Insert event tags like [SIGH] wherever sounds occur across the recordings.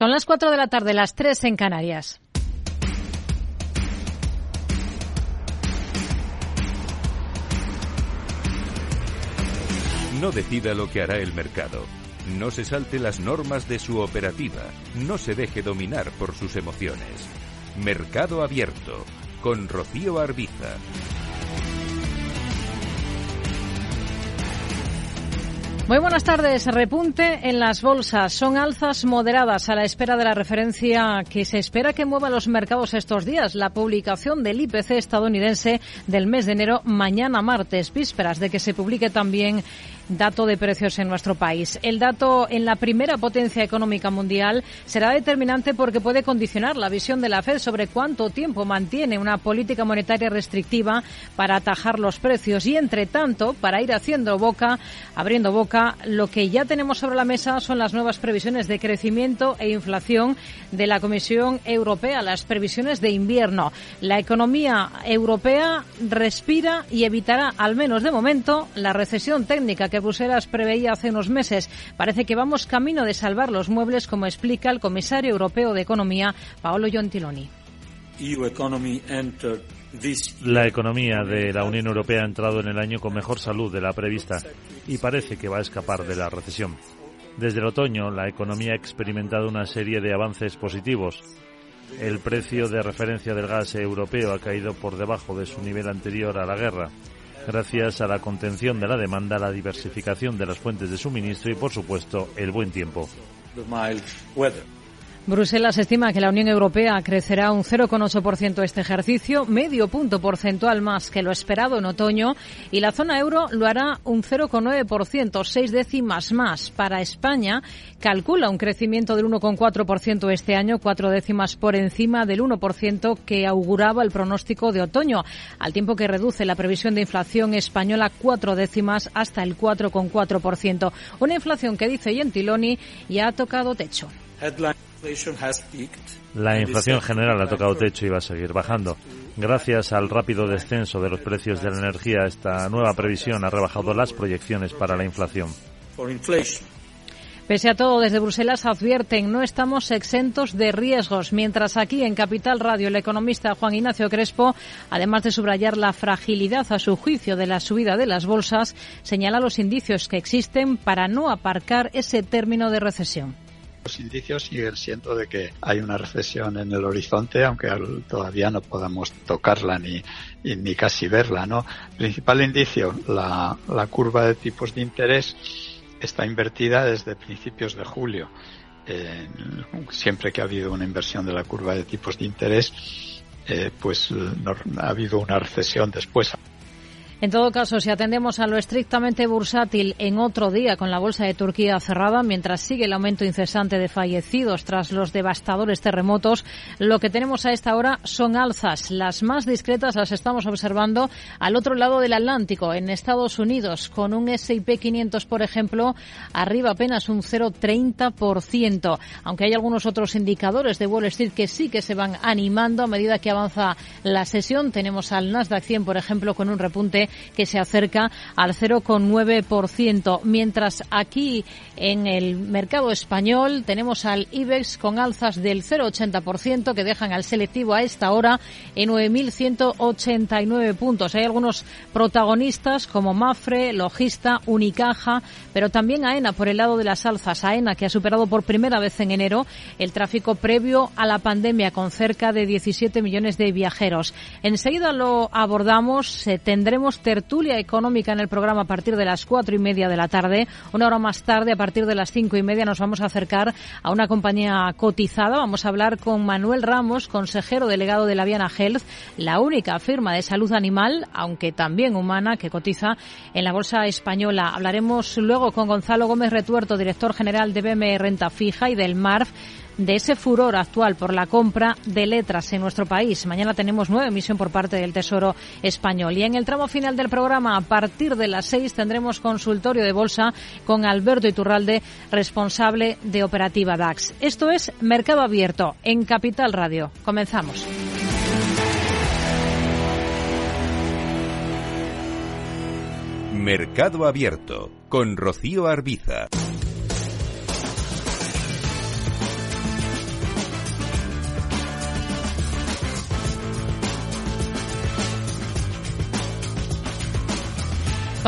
Son las 4 de la tarde, las 3 en Canarias. No decida lo que hará el mercado. No se salte las normas de su operativa. No se deje dominar por sus emociones. Mercado Abierto con Rocío Arbiza. Muy buenas tardes. Repunte en las bolsas. Son alzas moderadas a la espera de la referencia que se espera que mueva los mercados estos días. La publicación del IPC estadounidense del mes de enero mañana martes, vísperas de que se publique también dato de precios en nuestro país. El dato en la primera potencia económica mundial será determinante porque puede condicionar la visión de la Fed sobre cuánto tiempo mantiene una política monetaria restrictiva para atajar los precios y, entre tanto, para ir haciendo boca, abriendo boca, lo que ya tenemos sobre la mesa son las nuevas previsiones de crecimiento e inflación de la Comisión Europea, las previsiones de invierno. La economía europea respira y evitará, al menos de momento, la recesión técnica que Bruselas preveía hace unos meses. Parece que vamos camino de salvar los muebles, como explica el comisario europeo de Economía, Paolo Gentiloni. La economía de la Unión Europea ha entrado en el año con mejor salud de la prevista y parece que va a escapar de la recesión. Desde el otoño, la economía ha experimentado una serie de avances positivos. El precio de referencia del gas europeo ha caído por debajo de su nivel anterior a la guerra gracias a la contención de la demanda, la diversificación de las fuentes de suministro y, por supuesto, el buen tiempo. Bruselas estima que la Unión Europea crecerá un 0,8% este ejercicio, medio punto porcentual más que lo esperado en otoño, y la zona euro lo hará un 0,9%, seis décimas más. Para España, calcula un crecimiento del 1,4% este año, cuatro décimas por encima del 1% que auguraba el pronóstico de otoño, al tiempo que reduce la previsión de inflación española cuatro décimas hasta el 4,4%. Una inflación que, dice Gentiloni, ya ha tocado techo. La inflación general ha tocado techo y va a seguir bajando. Gracias al rápido descenso de los precios de la energía, esta nueva previsión ha rebajado las proyecciones para la inflación. Pese a todo, desde Bruselas advierten no estamos exentos de riesgos, mientras aquí en Capital Radio el economista Juan Ignacio Crespo, además de subrayar la fragilidad a su juicio de la subida de las bolsas, señala los indicios que existen para no aparcar ese término de recesión los indicios siguen siendo de que hay una recesión en el horizonte, aunque todavía no podamos tocarla ni, ni casi verla, ¿no? Principal indicio, la, curva de tipos de interés está invertida desde principios de julio. siempre que ha habido una inversión de la curva de tipos de interés, eh, pues no, ha habido una recesión después. En todo caso, si atendemos a lo estrictamente bursátil en otro día con la bolsa de Turquía cerrada, mientras sigue el aumento incesante de fallecidos tras los devastadores terremotos, lo que tenemos a esta hora son alzas. Las más discretas las estamos observando al otro lado del Atlántico, en Estados Unidos, con un S&P 500, por ejemplo, arriba apenas un 0,30%, aunque hay algunos otros indicadores de Wall Street que sí que se van animando a medida que avanza la sesión. Tenemos al Nasdaq 100, por ejemplo, con un repunte que se acerca al 0,9%, mientras aquí en el mercado español tenemos al IBEX con alzas del 0,80% que dejan al selectivo a esta hora en 9.189 puntos. Hay algunos protagonistas como Mafre, Logista, Unicaja, pero también AENA por el lado de las alzas. AENA que ha superado por primera vez en enero el tráfico previo a la pandemia con cerca de 17 millones de viajeros. Enseguida lo abordamos. Eh, tendremos tertulia económica en el programa a partir de las cuatro y media de la tarde. Una hora más tarde, a partir de las cinco y media, nos vamos a acercar a una compañía cotizada. Vamos a hablar con Manuel Ramos, consejero delegado de la Viana Health, la única firma de salud animal, aunque también humana, que cotiza en la bolsa española. Hablaremos luego con Gonzalo Gómez Retuerto, director general de BME Renta Fija y del MARF de ese furor actual por la compra de letras en nuestro país. Mañana tenemos nueva emisión por parte del Tesoro Español. Y en el tramo final del programa, a partir de las seis, tendremos consultorio de bolsa con Alberto Iturralde, responsable de Operativa DAX. Esto es Mercado Abierto en Capital Radio. Comenzamos. Mercado Abierto con Rocío Arbiza.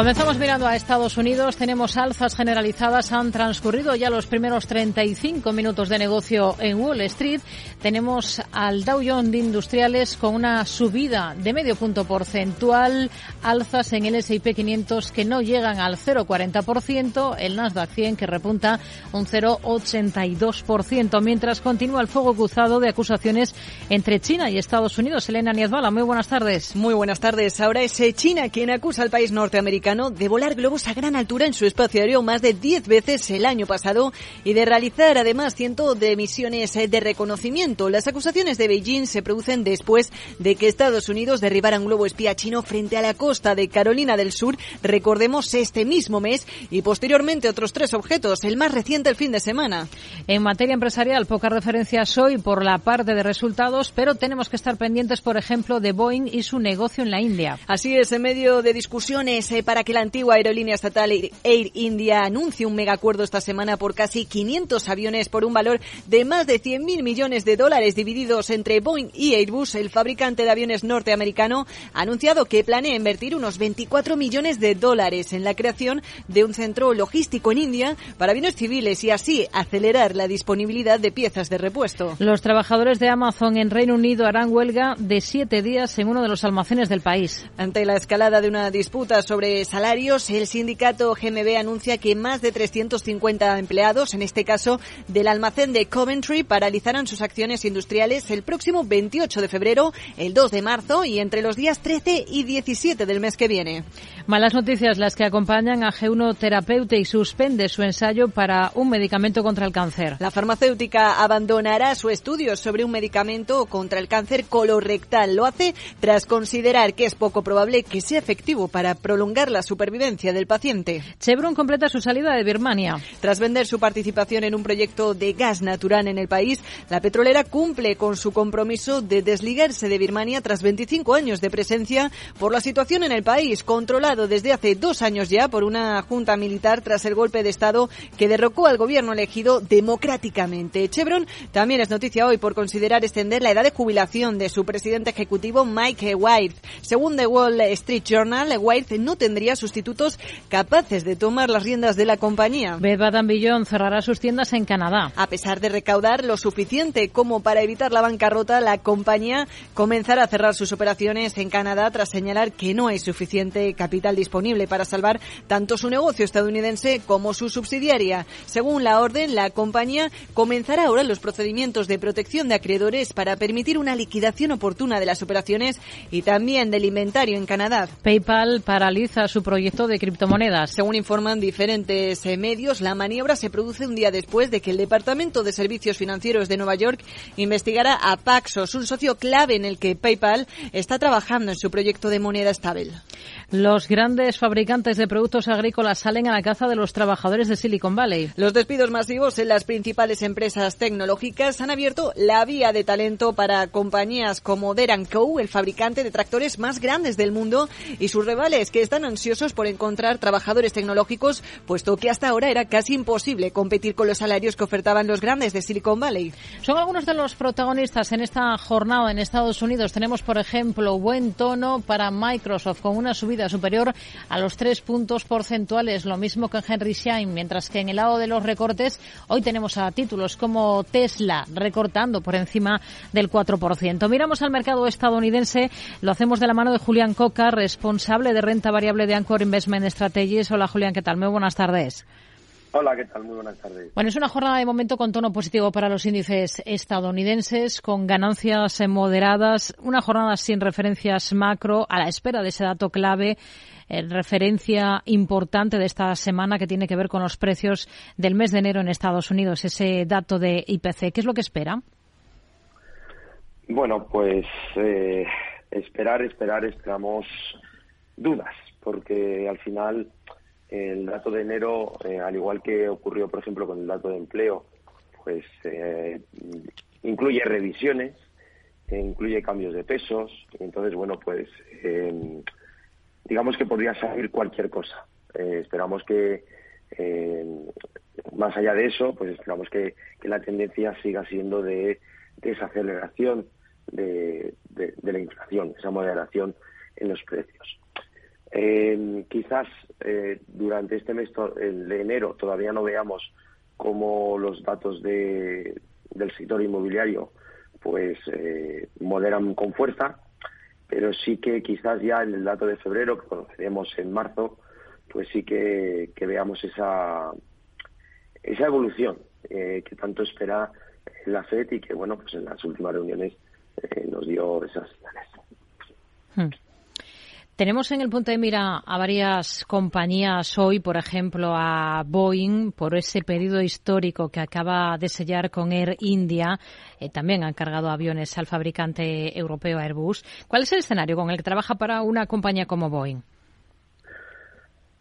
Comenzamos mirando a Estados Unidos. Tenemos alzas generalizadas. Han transcurrido ya los primeros 35 minutos de negocio en Wall Street. Tenemos al Dow Jones de Industriales con una subida de medio punto porcentual. Alzas en el S&P 500 que no llegan al 0,40%. El Nasdaq 100 que repunta un 0,82%. Mientras continúa el fuego cruzado de acusaciones entre China y Estados Unidos. Elena Niezbala, muy buenas tardes. Muy buenas tardes. Ahora es eh, China quien acusa al país norteamericano de volar globos a gran altura en su espacio aéreo más de 10 veces el año pasado y de realizar además cientos de misiones de reconocimiento. Las acusaciones de Beijing se producen después de que Estados Unidos derribara un globo espía chino frente a la costa de Carolina del Sur, recordemos este mismo mes, y posteriormente otros tres objetos, el más reciente el fin de semana. En materia empresarial, pocas referencias hoy por la parte de resultados, pero tenemos que estar pendientes, por ejemplo, de Boeing y su negocio en la India. Así es, en medio de discusiones eh, para que la antigua aerolínea estatal Air India anuncie un megacuerdo esta semana por casi 500 aviones por un valor de más de 100.000 millones de dólares divididos entre Boeing y Airbus, el fabricante de aviones norteamericano ha anunciado que planea invertir unos 24 millones de dólares en la creación de un centro logístico en India para aviones civiles y así acelerar la disponibilidad de piezas de repuesto. Los trabajadores de Amazon en Reino Unido harán huelga de siete días en uno de los almacenes del país. Ante la escalada de una disputa sobre salarios, el sindicato GMB anuncia que más de 350 empleados, en este caso del almacén de Coventry, paralizarán sus acciones industriales el próximo 28 de febrero, el 2 de marzo y entre los días 13 y 17 del mes que viene. Malas noticias las que acompañan a G1 Terapeuta y suspende su ensayo para un medicamento contra el cáncer. La farmacéutica abandonará su estudio sobre un medicamento contra el cáncer colorectal. Lo hace tras considerar que es poco probable que sea efectivo para prolongar la supervivencia del paciente. Chevron completa su salida de Birmania. Tras vender su participación en un proyecto de gas natural en el país, la petrolera cumple con su compromiso de desligarse de Birmania tras 25 años de presencia por la situación en el país, desde hace dos años ya por una junta militar tras el golpe de Estado que derrocó al gobierno elegido democráticamente. Chevron también es noticia hoy por considerar extender la edad de jubilación de su presidente ejecutivo Mike Wyeth. Según The Wall Street Journal, Wyeth no tendría sustitutos capaces de tomar las riendas de la compañía. Bed Bath Beyond cerrará sus tiendas en Canadá. A pesar de recaudar lo suficiente como para evitar la bancarrota, la compañía comenzará a cerrar sus operaciones en Canadá tras señalar que no hay suficiente capital disponible para salvar tanto su negocio estadounidense como su subsidiaria. Según la orden, la compañía comenzará ahora los procedimientos de protección de acreedores para permitir una liquidación oportuna de las operaciones y también del inventario en Canadá. PayPal paraliza su proyecto de criptomonedas. Según informan diferentes eh, medios, la maniobra se produce un día después de que el Departamento de Servicios Financieros de Nueva York investigara a Paxos, un socio clave en el que PayPal está trabajando en su proyecto de moneda estable. Los grandes fabricantes de productos agrícolas salen a la caza de los trabajadores de Silicon Valley. Los despidos masivos en las principales empresas tecnológicas han abierto la vía de talento para compañías como Deran Co., el fabricante de tractores más grandes del mundo, y sus rivales que están ansiosos por encontrar trabajadores tecnológicos, puesto que hasta ahora era casi imposible competir con los salarios que ofertaban los grandes de Silicon Valley. Son algunos de los protagonistas en esta jornada en Estados Unidos. Tenemos, por ejemplo, buen tono para Microsoft con una subida superior a los tres puntos porcentuales, lo mismo que en Henry Schein, mientras que en el lado de los recortes hoy tenemos a títulos como Tesla recortando por encima del 4%. Miramos al mercado estadounidense, lo hacemos de la mano de Julián Coca, responsable de renta variable de Anchor Investment Strategies. Hola Julián, ¿qué tal? Muy buenas tardes. Hola, ¿qué tal? Muy buenas tardes. Bueno, es una jornada de momento con tono positivo para los índices estadounidenses, con ganancias moderadas, una jornada sin referencias macro, a la espera de ese dato clave, eh, referencia importante de esta semana que tiene que ver con los precios del mes de enero en Estados Unidos, ese dato de IPC. ¿Qué es lo que espera? Bueno, pues eh, esperar, esperar, esperamos dudas, porque al final el dato de enero, eh, al igual que ocurrió, por ejemplo, con el dato de empleo, pues eh, incluye revisiones, eh, incluye cambios de pesos, entonces, bueno, pues digamos que podría salir cualquier cosa. esperamos que, más allá de eso, pues esperamos que, la tendencia siga siendo de desaceleración de, de la inflación, esa moderación en los precios. Eh, quizás eh, durante este mes de enero todavía no veamos cómo los datos de, del sector inmobiliario pues eh, moderan con fuerza, pero sí que quizás ya en el dato de febrero, que conoceremos en marzo, pues sí que, veamos esa, esa evolución eh, que tanto espera la FED y que, bueno, pues en las últimas reuniones eh, nos dio esas señales. Hmm. Tenemos en el punto de mira a varias compañías hoy, por ejemplo, a Boeing, por ese pedido histórico que acaba de sellar con Air India. Eh, también han cargado aviones al fabricante europeo Airbus. ¿Cuál es el escenario con el que trabaja para una compañía como Boeing?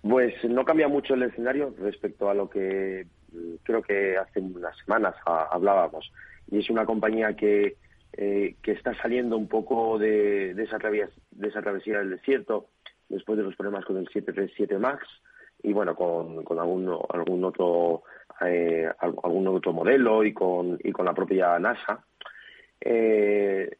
Pues no cambia mucho el escenario respecto a lo que mm, creo que hace unas semanas hablábamos. Y es una compañía que eh, que está saliendo un poco de, esa travesía, del desierto después de los problemas con el 737 MAX y bueno con, algún, algún otro eh, algún otro modelo y con y con la propia NASA. Eh,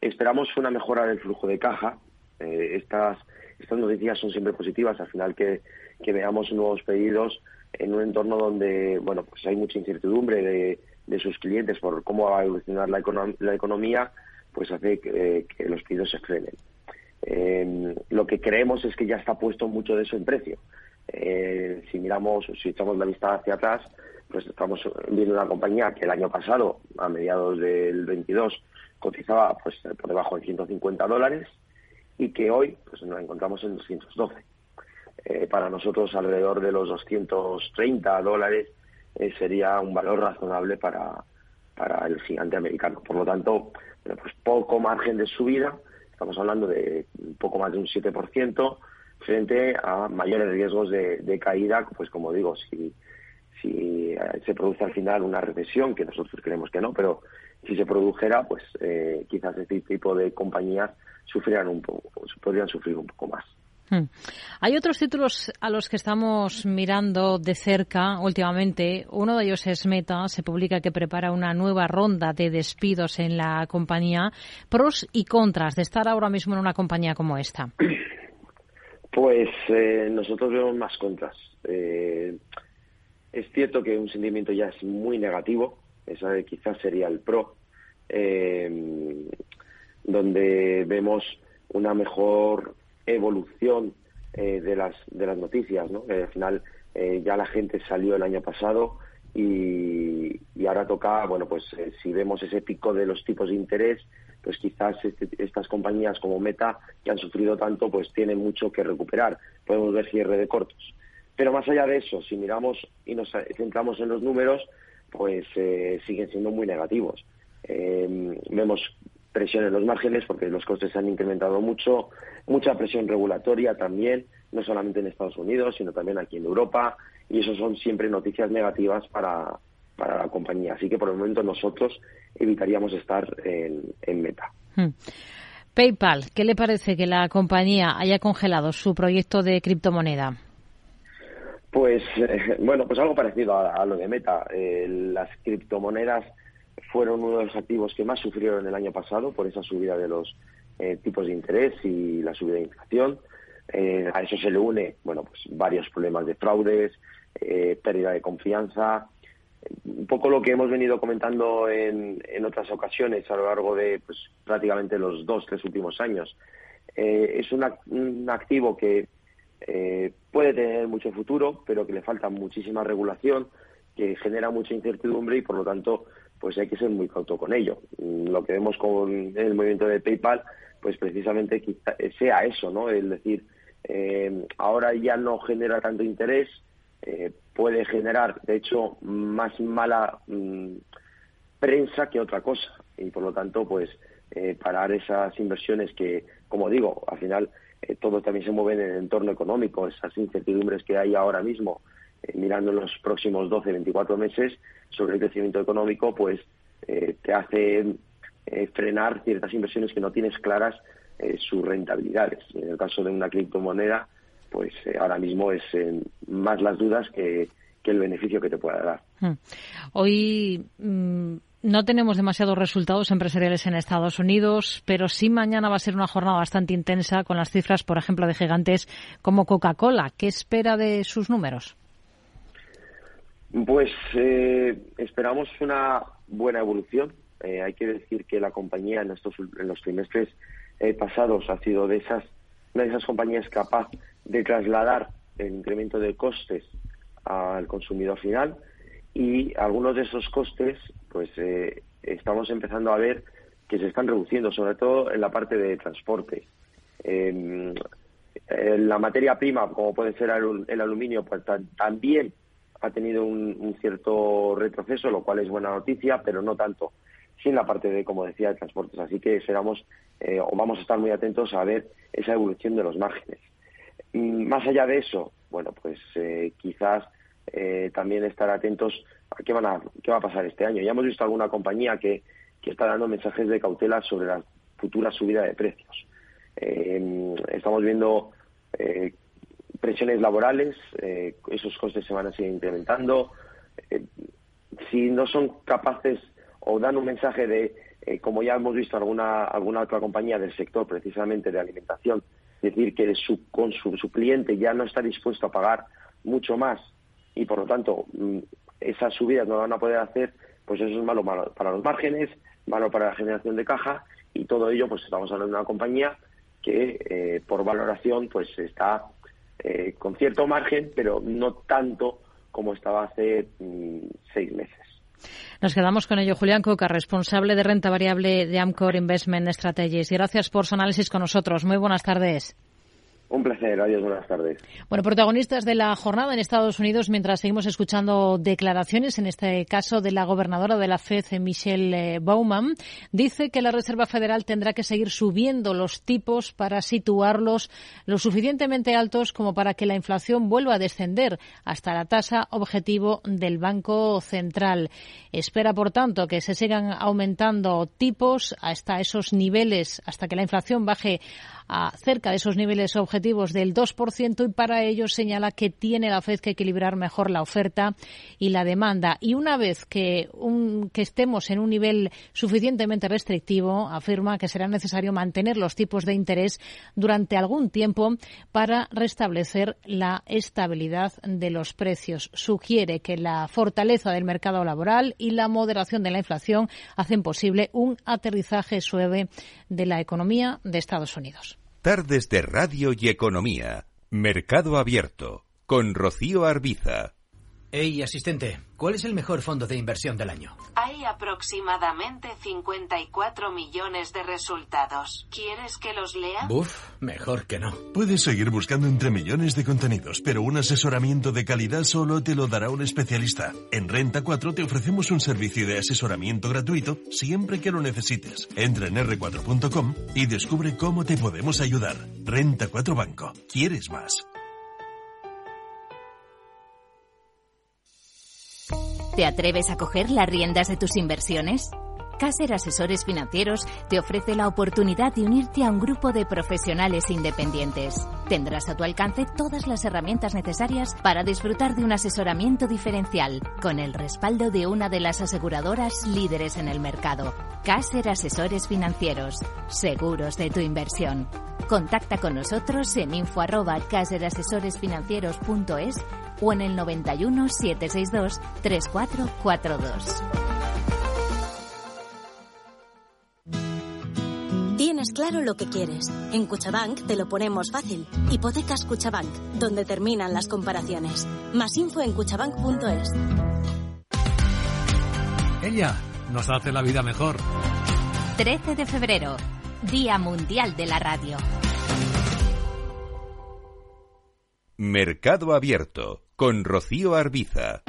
esperamos una mejora del flujo de caja. Estas estas noticias son siempre positivas. Al final que, que veamos nuevos pedidos en un entorno donde bueno pues hay mucha incertidumbre de de sus clientes por cómo va a evolucionar la, la economía, pues hace que, los pedidos se frenen. Eh, lo que creemos es que ya está puesto mucho de eso en precio. Eh, si miramos, si echamos la vista hacia atrás, pues estamos viendo una compañía que el año pasado, a mediados del 22, cotizaba pues por debajo de 150 dólares y que hoy pues nos encontramos en 212. Eh, para nosotros alrededor de los 230 dólares eh, sería un valor razonable para, para el gigante americano. Por lo tanto, pues poco margen de subida, estamos hablando de un poco más de un 7%, frente a mayores riesgos de, caída, pues como digo, si, si eh, se produce al final una recesión, que nosotros creemos que no, pero si se produjera, pues eh, quizás este tipo de compañías sufrieran un poco, podrían sufrir un poco más. Hmm. Hay otros títulos a los que estamos mirando de cerca últimamente. Uno de ellos es Meta. Se publica que prepara una nueva ronda de despidos en la compañía. Pros y contras de estar ahora mismo en una compañía como esta. Pues eh, nosotros vemos más contras. Eh, es cierto que un sentimiento ya es muy negativo. Esa quizás sería el pro. Eh, donde vemos una mejor evolución eh, de las de las noticias, ¿no? al final eh, ya la gente salió el año pasado y, y ahora toca, bueno, pues eh, si vemos ese pico de los tipos de interés, pues quizás este, estas compañías como Meta que han sufrido tanto, pues tienen mucho que recuperar. Podemos ver cierre de cortos. Pero más allá de eso, si miramos y nos centramos en los números, pues siguen siendo muy negativos. vemos presión en los márgenes porque los costes se han incrementado mucho, mucha presión regulatoria también, no solamente en Estados Unidos, sino también aquí en Europa, y eso son siempre noticias negativas para, para la compañía. Así que por el momento nosotros evitaríamos estar en, meta. Hmm. PayPal, ¿qué le parece que la compañía haya congelado su proyecto de criptomoneda? Pues eh, [LAUGHS] bueno, pues algo parecido a, lo de Meta. Eh, las criptomonedas fueron uno de los activos que más sufrieron el año pasado por esa subida de los eh, tipos de interés y la subida de inflación. Eh, a eso se le une, bueno, pues varios problemas de fraudes, eh, pérdida de confianza, un poco lo que hemos venido comentando en, en otras ocasiones a lo largo de pues, prácticamente los dos, tres últimos años. es un activo que puede tener mucho futuro, pero que le falta muchísima regulación, que genera mucha incertidumbre y por lo tanto pues hay que ser muy cauto con ello. Mm, lo que vemos con el movimiento de PayPal, pues precisamente sea eso, ¿no? Es decir, eh, ahora ya no genera tanto interés, eh, puede generar, de hecho, más mala mm, prensa que otra cosa. Y por lo tanto, pues eh, parar esas inversiones que, como digo, al final todo también se mueve en el entorno económico, esas incertidumbres que hay ahora mismo eh, mirando los próximos 12, 24 meses sobre el crecimiento económico, pues eh, te hace eh, frenar ciertas inversiones que no tienes claras sus rentabilidades. En el caso de una criptomoneda, pues ahora mismo es más las dudas que, el beneficio que te pueda dar. Hmm. Hoy mm, no tenemos demasiados resultados empresariales en Estados Unidos, pero sí mañana va a ser una jornada bastante intensa con las cifras, por ejemplo, de gigantes como Coca-Cola. ¿Qué espera de sus números? Pues eh, esperamos una buena evolución. Eh, hay que decir que la compañía en estos en los trimestres eh, pasados ha sido de esas una de esas compañías capaz de trasladar el incremento de costes al consumidor final y algunos de esos costes pues eh, estamos empezando a ver que se están reduciendo, sobre todo en la parte de transporte. Em, la materia prima, como puede ser el, aluminio, pues también ha tenido un, cierto retroceso, lo cual es buena noticia, pero no tanto sin la parte de, como decía, de transportes. Así que esperamos eh, o vamos a estar muy atentos a ver esa evolución de los márgenes. Mm, más allá de eso, bueno, pues eh, quizás eh, también estar atentos a qué, van a qué va a pasar este año. Ya hemos visto alguna compañía que, que está dando mensajes de cautela sobre la futura subida de precios. Estamos viendo presiones laborales, esos costes se van a seguir incrementando. si no son capaces o dan un mensaje de, como ya hemos visto alguna, alguna otra compañía del sector precisamente de alimentación, decir que su, con su, su cliente ya no está dispuesto a pagar mucho más y por lo tanto mm, esas subidas no van a poder hacer, pues eso es malo, malo para los márgenes, malo para la generación de caja y todo ello pues estamos hablando de una compañía que eh, por valoración pues está eh, con cierto margen pero no tanto como estaba hace mm, seis meses. Nos quedamos con ello. Julián Coca, responsable de renta variable de Amcor Investment Strategies. Gracias por su análisis con nosotros. Muy buenas tardes. Un placer, adiós, buenas tardes. Bueno, protagonistas de la jornada en Estados Unidos mientras seguimos escuchando declaraciones, en este caso de la gobernadora de la FED, Michelle eh, Bowman, dice que la Reserva Federal tendrá que seguir subiendo los tipos para situarlos lo suficientemente altos como para que la inflación vuelva a descender hasta la tasa objetivo del Banco Central. Espera, por tanto, que se sigan aumentando tipos hasta esos niveles, hasta que la inflación baje a cerca de esos niveles objetivos del 2% y para ello señala que tiene la FED que equilibrar mejor la oferta y la demanda. Y una vez que, que estemos en un nivel suficientemente restrictivo, afirma que será necesario mantener los tipos de interés durante algún tiempo para restablecer la estabilidad de los precios. Sugiere que la fortaleza del mercado laboral y la moderación de la inflación hacen posible un aterrizaje suave de la economía de Estados Unidos. Tardes de Radio y Economía. Mercado Abierto. Con Rocío Arbiza. Hey, asistente, ¿cuál es el mejor fondo de inversión del año? Hay aproximadamente 54 millones de resultados. ¿Quieres que los lea? Buf, mejor que no. Puedes seguir buscando entre millones de contenidos, pero un asesoramiento de calidad solo te lo dará un especialista. En Renta 4 te ofrecemos un servicio de asesoramiento gratuito siempre que lo necesites. Entra en r4.com y descubre cómo te podemos ayudar. Renta 4 Banco. ¿Quieres más? ¿Te atreves a coger las riendas de tus inversiones? Caser Asesores Financieros te ofrece la oportunidad de unirte a un grupo de profesionales independientes. Tendrás a tu alcance todas las herramientas necesarias para disfrutar de un asesoramiento diferencial, con el respaldo de una de las aseguradoras líderes en el mercado. Caser Asesores Financieros, seguros de tu inversión. Contacta con nosotros en info arroba caserasesoresfinancieros.es o en el 91 762 3442. Tienes claro lo que quieres. En Cuchabank te lo ponemos fácil. Hipotecas Cuchabank, donde terminan las comparaciones. Más info en cuchabank.es. Ella nos hace la vida mejor. 13 de febrero, Día Mundial de la Radio. Mercado Abierto con Rocío Arbiza.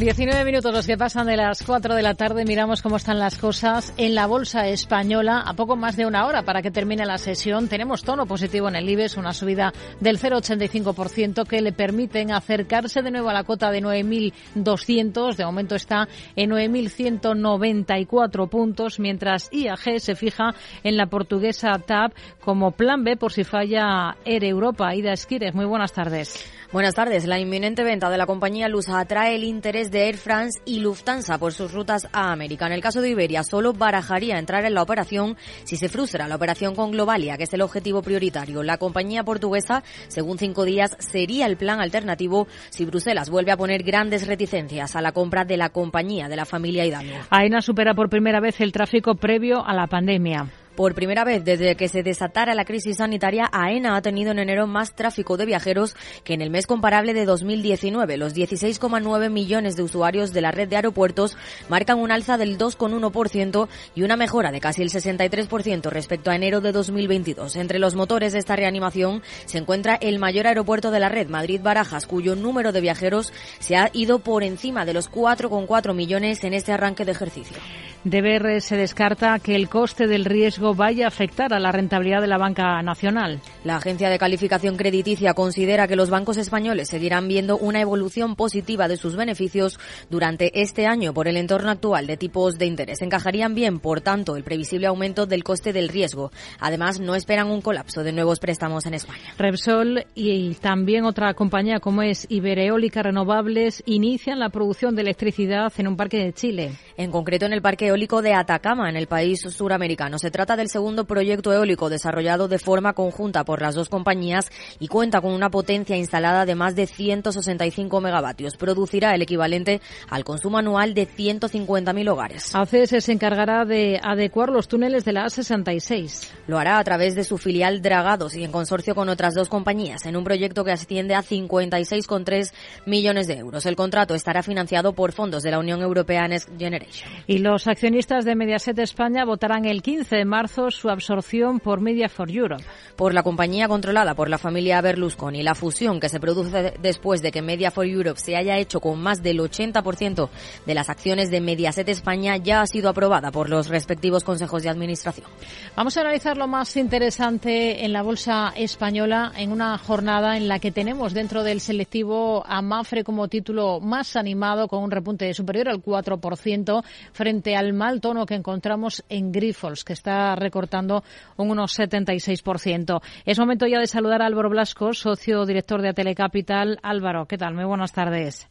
19 minutos los que pasan de las 4 de la tarde. Miramos cómo están las cosas en la bolsa española. A poco más de una hora para que termine la sesión. Tenemos tono positivo en el IBEX, una subida del 0,85% que le permiten acercarse de nuevo a la cota de 9.200. De momento está en 9.194 puntos, mientras IAG se fija en la portuguesa TAP como plan B por si falla Air. Ida Esquires, muy buenas tardes. Buenas tardes. La inminente venta de la compañía lusa atrae el interés de Air France y Lufthansa por sus rutas a América. En el caso de Iberia, solo barajaría entrar en la operación si se frustra la operación con Globalia, que es el objetivo prioritario. La compañía portuguesa, según cinco días, sería el plan alternativo si Bruselas vuelve a poner grandes reticencias a la compra de la compañía de la familia Hidalgo. AENA supera por primera vez el tráfico previo a la pandemia. Por primera vez desde que se desatara la crisis sanitaria, AENA ha tenido en enero más tráfico de viajeros que en el mes comparable de 2019. Los 16,9 millones de usuarios de la red de aeropuertos marcan un alza del 2,1% y una mejora de casi el 63% respecto a enero de 2022. Entre los motores de esta reanimación se encuentra el mayor aeropuerto de la red, Madrid-Barajas, cuyo número de viajeros se ha ido por encima de los 4,4 millones en este arranque de ejercicio. De ver se descarta que el coste del riesgo vaya a afectar a la rentabilidad de la banca nacional. La agencia de calificación crediticia considera que los bancos españoles seguirán viendo una evolución positiva de sus beneficios durante este año por el entorno actual de tipos de interés. Encajarían bien, por tanto, el previsible aumento del coste del riesgo. Además, no esperan un colapso de nuevos préstamos en España. Repsol y también otra compañía como es Ibereólica Renovables inician la producción de electricidad en un parque de Chile. En concreto en el parque eólico de Atacama, en el país suramericano. Se trata del segundo proyecto eólico desarrollado de forma conjunta por las dos compañías y cuenta con una potencia instalada de más de 165 megavatios. Producirá el equivalente al consumo anual de 150.000 hogares. ACS se encargará de adecuar los túneles de la A66. Lo hará a través de su filial Dragados y en consorcio con otras dos compañías en un proyecto que asciende a 56,3 millones de euros. El contrato estará financiado por fondos de la Unión Europea Next Generation. Y los accionistas de Mediaset España votarán el 15 de marzo su absorción por Media for Europe. Por la compañía controlada por la familia Berlusconi, la fusión que se produce después de que Media for Europe se haya hecho con más del 80% de las acciones de Mediaset España ya ha sido aprobada por los respectivos consejos de administración. Vamos a analizar lo más interesante en la bolsa española en una jornada en la que tenemos dentro del selectivo a Mafre como título más animado con un repunte superior al 4% frente al mal tono que encontramos en Grifols, que está recortando un unos 76%. Es momento ya de saludar a Álvaro Blasco, socio director de Telecapital. Álvaro, ¿qué tal? Muy buenas tardes.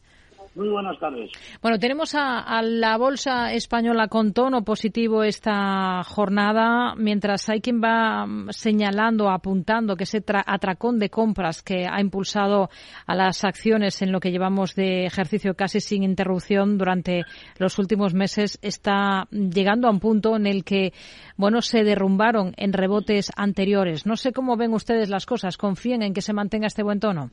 Muy buenas tardes. Bueno, tenemos a, la bolsa española con tono positivo esta jornada, mientras hay quien va señalando, apuntando que ese atracón de compras que ha impulsado a las acciones en lo que llevamos de ejercicio casi sin interrupción durante los últimos meses está llegando a un punto en el que, bueno, se derrumbaron en rebotes anteriores. No sé cómo ven ustedes las cosas. ¿Confíen en que se mantenga este buen tono?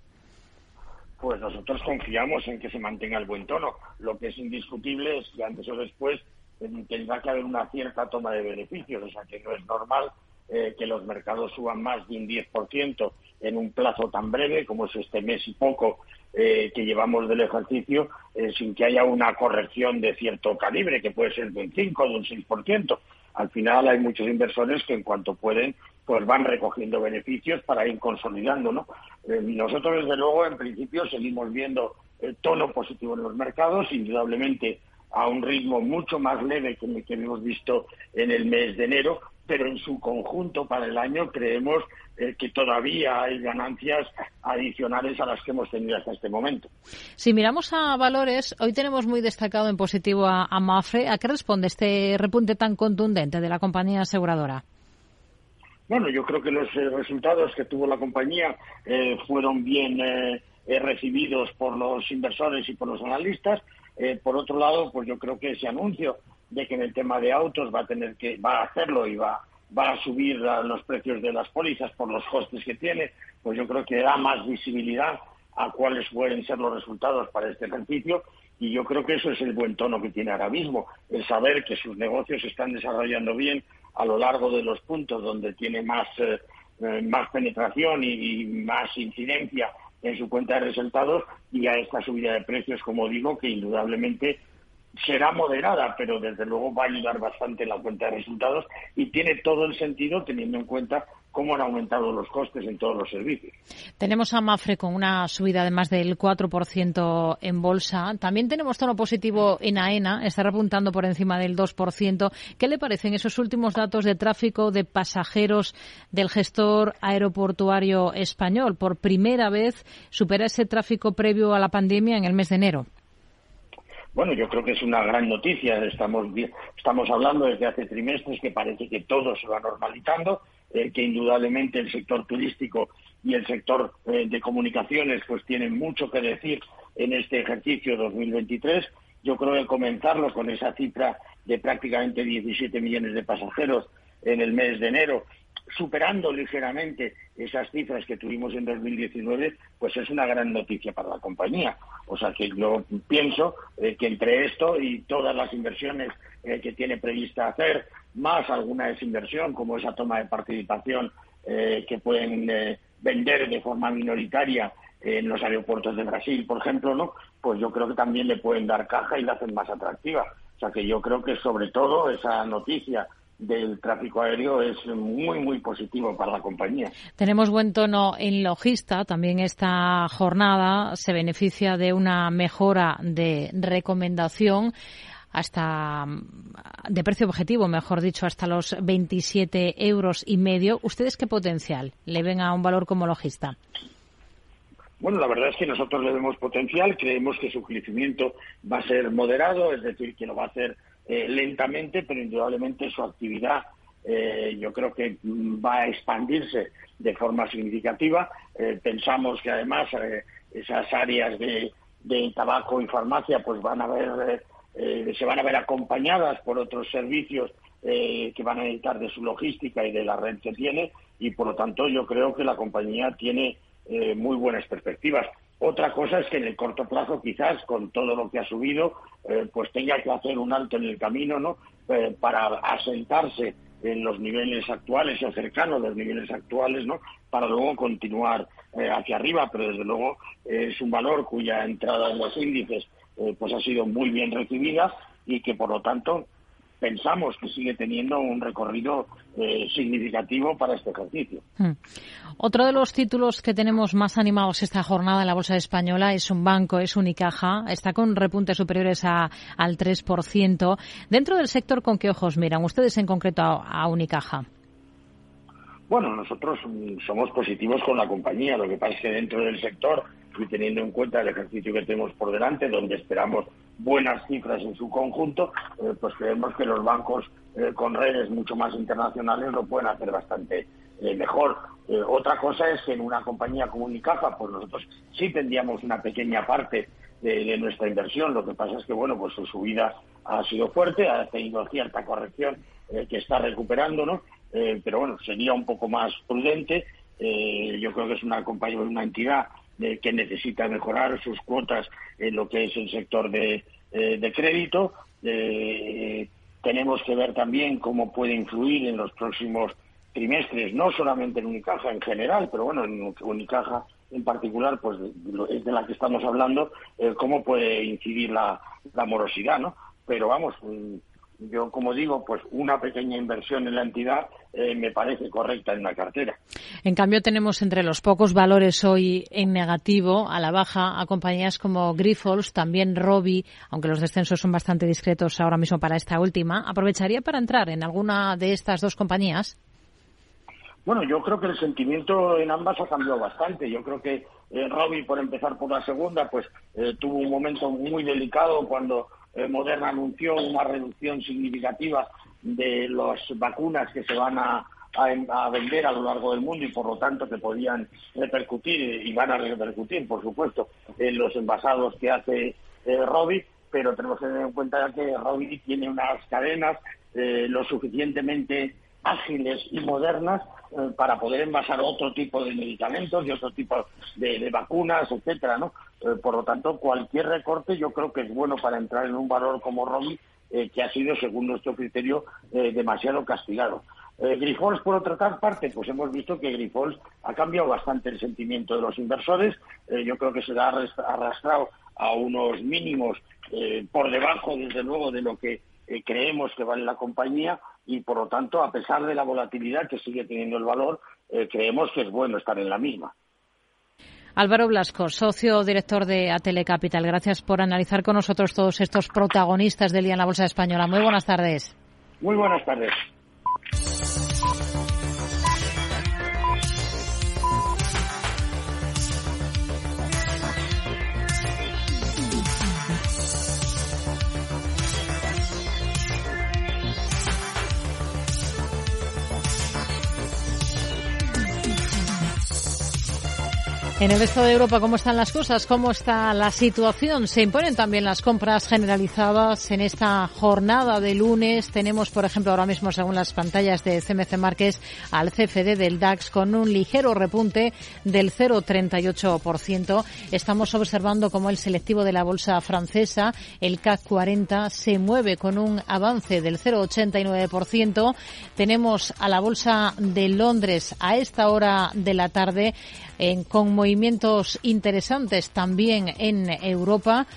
Pues nosotros confiamos en que se mantenga el buen tono. Lo que es indiscutible es que antes o después eh, tendrá que haber una cierta toma de beneficios, o sea que no es normal eh, que los mercados suban más de un 10% en un plazo tan breve como es este mes y poco eh, que llevamos del ejercicio, sin que haya una corrección de cierto calibre, que puede ser de un 5 o de un 6%. Al final hay muchos inversores que en cuanto pueden pues van recogiendo beneficios para ir consolidando, ¿no? Eh, nosotros, desde luego, en principio seguimos viendo el tono positivo en los mercados, indudablemente a un ritmo mucho más leve que el que hemos visto en el mes de enero, pero en su conjunto para el año creemos eh, que todavía hay ganancias adicionales a las que hemos tenido hasta este momento. Si miramos a valores, hoy tenemos muy destacado en positivo a, a Mafre. ¿A qué responde este repunte tan contundente de la compañía aseguradora? Bueno, yo creo que los eh, resultados que tuvo la compañía eh, fueron bien eh, recibidos por los inversores y por los analistas. por otro lado, pues yo creo que ese anuncio de que en el tema de autos va a tener que va a hacerlo y va va a subir los precios de las pólizas por los costes que tiene, pues yo creo que da más visibilidad a cuáles pueden ser los resultados para este ejercicio y yo creo que eso es el buen tono que tiene ahora mismo, el saber que sus negocios se están desarrollando bien a lo largo de los puntos donde tiene más, eh, eh, más penetración y, más incidencia en su cuenta de resultados y a esta subida de precios, como digo, que indudablemente será moderada, pero desde luego va a ayudar bastante la cuenta de resultados y tiene todo el sentido teniendo en cuenta cómo han aumentado los costes en todos los servicios. Tenemos a Mafre con una subida de más del 4% en bolsa. También tenemos tono positivo en AENA, está repuntando por encima del 2%. ¿Qué le parecen esos últimos datos de tráfico de pasajeros del gestor aeroportuario español? Por primera vez supera ese tráfico previo a la pandemia en el mes de enero. Bueno, yo creo que es una gran noticia. Estamos, estamos hablando desde hace trimestres que parece que todo se va normalizando, eh, que indudablemente el sector turístico y el sector eh, de comunicaciones pues tienen mucho que decir en este ejercicio 2023. Yo creo que comenzarlo con esa cifra de prácticamente 17 millones de pasajeros en el mes de enero superando ligeramente esas cifras que tuvimos en 2019, pues es una gran noticia para la compañía. O sea que yo pienso eh, que entre esto y todas las inversiones eh, que tiene prevista hacer, más alguna desinversión como esa toma de participación eh, que pueden vender de forma minoritaria en los aeropuertos de Brasil, por ejemplo, ¿no? Pues yo creo que también le pueden dar caja y la hacen más atractiva. O sea que yo creo que sobre todo esa noticia del tráfico aéreo es muy, muy positivo para la compañía. Tenemos buen tono en logista. También esta jornada se beneficia de una mejora de recomendación hasta de precio objetivo, mejor dicho, hasta los 27 euros y medio. ¿Ustedes qué potencial le ven a un valor como logista? Bueno, la verdad es que nosotros le vemos potencial, creemos que su crecimiento va a ser moderado, es decir, que lo va a hacer eh, lentamente, pero indudablemente su actividad eh, yo creo que mm, va a expandirse de forma significativa. Eh, pensamos que además esas áreas de, tabaco y farmacia pues van a ver se van a ver acompañadas por otros servicios que van a necesitar de su logística y de la red que tiene y por lo tanto yo creo que la compañía tiene muy buenas perspectivas. Otra cosa es que en el corto plazo, quizás, con todo lo que ha subido, eh, pues tenga que hacer un alto en el camino, ¿no? Eh, para asentarse en los niveles actuales o cercanos a los niveles actuales, ¿no? Para luego continuar eh, hacia arriba, pero desde luego es un valor cuya entrada en los índices pues ha sido muy bien recibida y que por lo tanto pensamos que sigue teniendo un recorrido eh, significativo para este ejercicio. Hmm. Otro de los títulos que tenemos más animados esta jornada en la Bolsa Española es un banco, es Unicaja. Está con repuntes superiores a, al 3%. Dentro del sector, ¿con qué ojos miran ustedes en concreto a, Unicaja? Bueno, nosotros mm, somos positivos con la compañía. Lo que pasa es que dentro del sector y teniendo en cuenta el ejercicio que tenemos por delante, donde esperamos buenas cifras en su conjunto, eh, pues creemos que los bancos eh, con redes mucho más internacionales lo pueden hacer bastante eh, mejor. otra cosa es que en una compañía como Unicaja, pues nosotros sí tendríamos una pequeña parte de, nuestra inversión. Lo que pasa es que, bueno, pues su subida ha sido fuerte, ha tenido cierta corrección que está recuperando, ¿no? pero bueno, sería un poco más prudente. yo creo que es una compañía, una entidad que necesita mejorar sus cuotas en lo que es el sector de, eh, crédito. Eh, tenemos que ver también cómo puede influir en los próximos trimestres, no solamente en Unicaja en general, pero bueno, en Unicaja en particular, pues es de la que estamos hablando, eh, cómo puede incidir la, la morosidad, ¿no? Pero vamos, yo, como digo, pues una pequeña inversión en la entidad eh, me parece correcta en la cartera. En cambio, tenemos entre los pocos valores hoy en negativo, a la baja, a compañías como Grifols, también Robi, aunque los descensos son bastante discretos ahora mismo para esta última. ¿Aprovecharía para entrar en alguna de estas dos compañías? Bueno, yo creo que el sentimiento en ambas ha cambiado bastante. Yo creo que eh, Robi, por empezar por la segunda, pues eh, tuvo un momento muy delicado cuando eh, Moderna anunció una reducción significativa de las vacunas que se van a, vender a lo largo del mundo y por lo tanto que podían repercutir y van a repercutir, por supuesto, en los envasados que hace eh, pero tenemos que tener en cuenta que Robi tiene unas cadenas eh, lo suficientemente ágiles y modernas eh, para poder envasar otro tipo de medicamentos y otro tipo de, vacunas, etcétera, ¿no? Eh, por lo tanto, cualquier recorte yo creo que es bueno para entrar en un valor como Robi, eh, que ha sido, según nuestro criterio, demasiado castigado. Eh, Grifols, por otra parte, pues hemos visto que Grifols ha cambiado bastante el sentimiento de los inversores. Eh, yo creo que se ha arrastrado a unos mínimos eh, por debajo, desde luego, de lo que eh, creemos que vale la compañía y, por lo tanto, a pesar de la volatilidad que sigue teniendo el valor, creemos que es bueno estar en la misma. Álvaro Blasco, socio director de Atele Capital. Gracias por analizar con nosotros todos estos protagonistas del día en la Bolsa Española. Muy buenas tardes. Muy buenas tardes. En el resto de Europa, ¿cómo están las cosas? ¿Cómo está la situación? Se imponen también las compras generalizadas en esta jornada de lunes. Tenemos, por ejemplo, ahora mismo, según las pantallas de CMC Márquez, al CFD del DAX con un ligero repunte del 0,38%. Estamos observando cómo el selectivo de la bolsa francesa, el CAC 40, se mueve con un avance del 0,89%. Tenemos a la bolsa de Londres a esta hora de la tarde en, con movimientos interesantes también en Europa.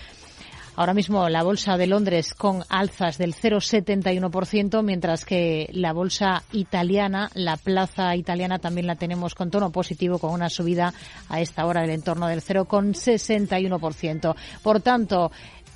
Ahora mismo la bolsa de Londres con alzas del 0,71%, mientras que la bolsa italiana, la plaza italiana también la tenemos con tono positivo, con una subida a esta hora del entorno del 0,61%. Por tanto,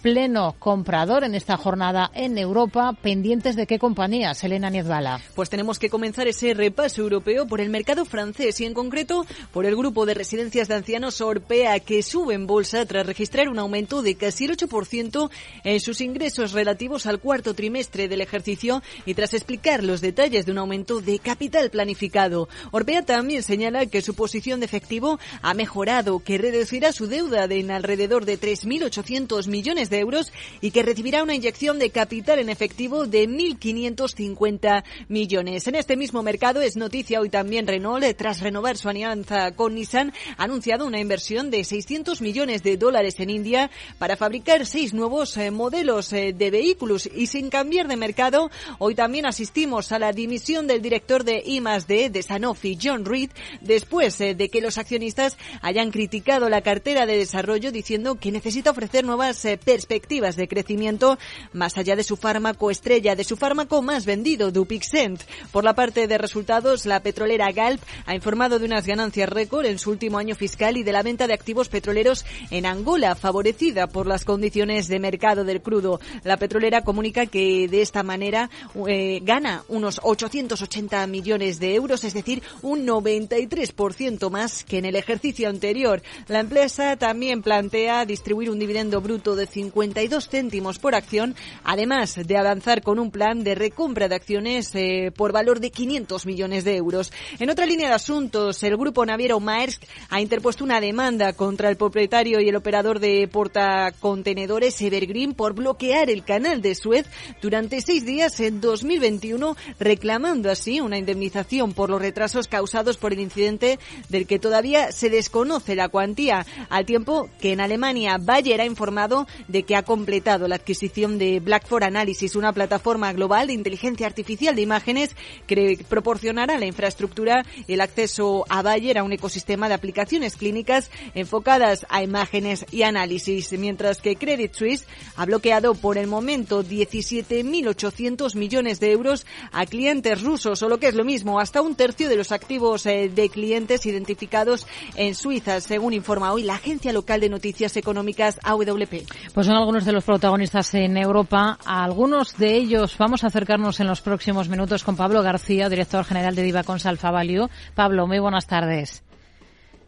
pleno comprador en esta jornada en Europa, pendientes de qué compañías, Elena Niezbala. Pues tenemos que comenzar ese repaso europeo por el mercado francés y en concreto por el grupo de residencias de ancianos Orpea que sube en bolsa tras registrar un aumento de casi el 8% en sus ingresos relativos al cuarto trimestre del ejercicio y tras explicar los detalles de un aumento de capital planificado. Orpea también señala que su posición de efectivo ha mejorado, que reducirá su deuda de en alrededor de 3.800 millones de euros y que recibirá una inyección de capital en efectivo de 1.550 millones. En este mismo mercado es noticia hoy también Renault, tras renovar su alianza con Nissan, ha anunciado una inversión de 600 millones de dólares en India para fabricar seis nuevos eh, modelos eh, de vehículos y sin cambiar de mercado, hoy también asistimos a la dimisión del director de I+D de Sanofi, John Reed, después eh, de que los accionistas hayan criticado la cartera de desarrollo diciendo que necesita ofrecer nuevas perspectivas perspectivas de crecimiento más allá de su fármaco estrella, de su fármaco más vendido, Dupixent. Por la parte de resultados, la petrolera Galp ha informado de unas ganancias récord en su último año fiscal y de la venta de activos petroleros en Angola, favorecida por las condiciones de mercado del crudo. La petrolera comunica que de esta manera eh, gana unos 880 millones de euros, es decir, un 93% más que en el ejercicio anterior. La empresa también plantea distribuir un dividendo bruto de 50 52 céntimos por acción, además de avanzar con un plan de recompra de acciones eh, por valor de 500 millones de euros. En otra línea de asuntos, el grupo naviero Maersk ha interpuesto una demanda contra el propietario y el operador de portacontenedores Evergreen por bloquear el canal de Suez durante seis días en 2021, reclamando así una indemnización por los retrasos causados por el incidente del que todavía se desconoce la cuantía, al tiempo que en Alemania Bayer ha informado de que ha completado la adquisición de Blackford Analysis, una plataforma global de inteligencia artificial de imágenes que proporcionará la infraestructura el acceso a Bayer a un ecosistema de aplicaciones clínicas enfocadas a imágenes y análisis, mientras que Credit Suisse ha bloqueado por el momento 17.800 millones de euros a clientes rusos, o lo que es lo mismo, hasta un tercio de los activos eh, de clientes identificados en Suiza, según informa hoy la agencia local de noticias económicas AWP. Pues son algunos de los protagonistas en Europa. A algunos de ellos vamos a acercarnos en los próximos minutos con Pablo García, director general de Divacons Alfa Value. Pablo, muy buenas tardes.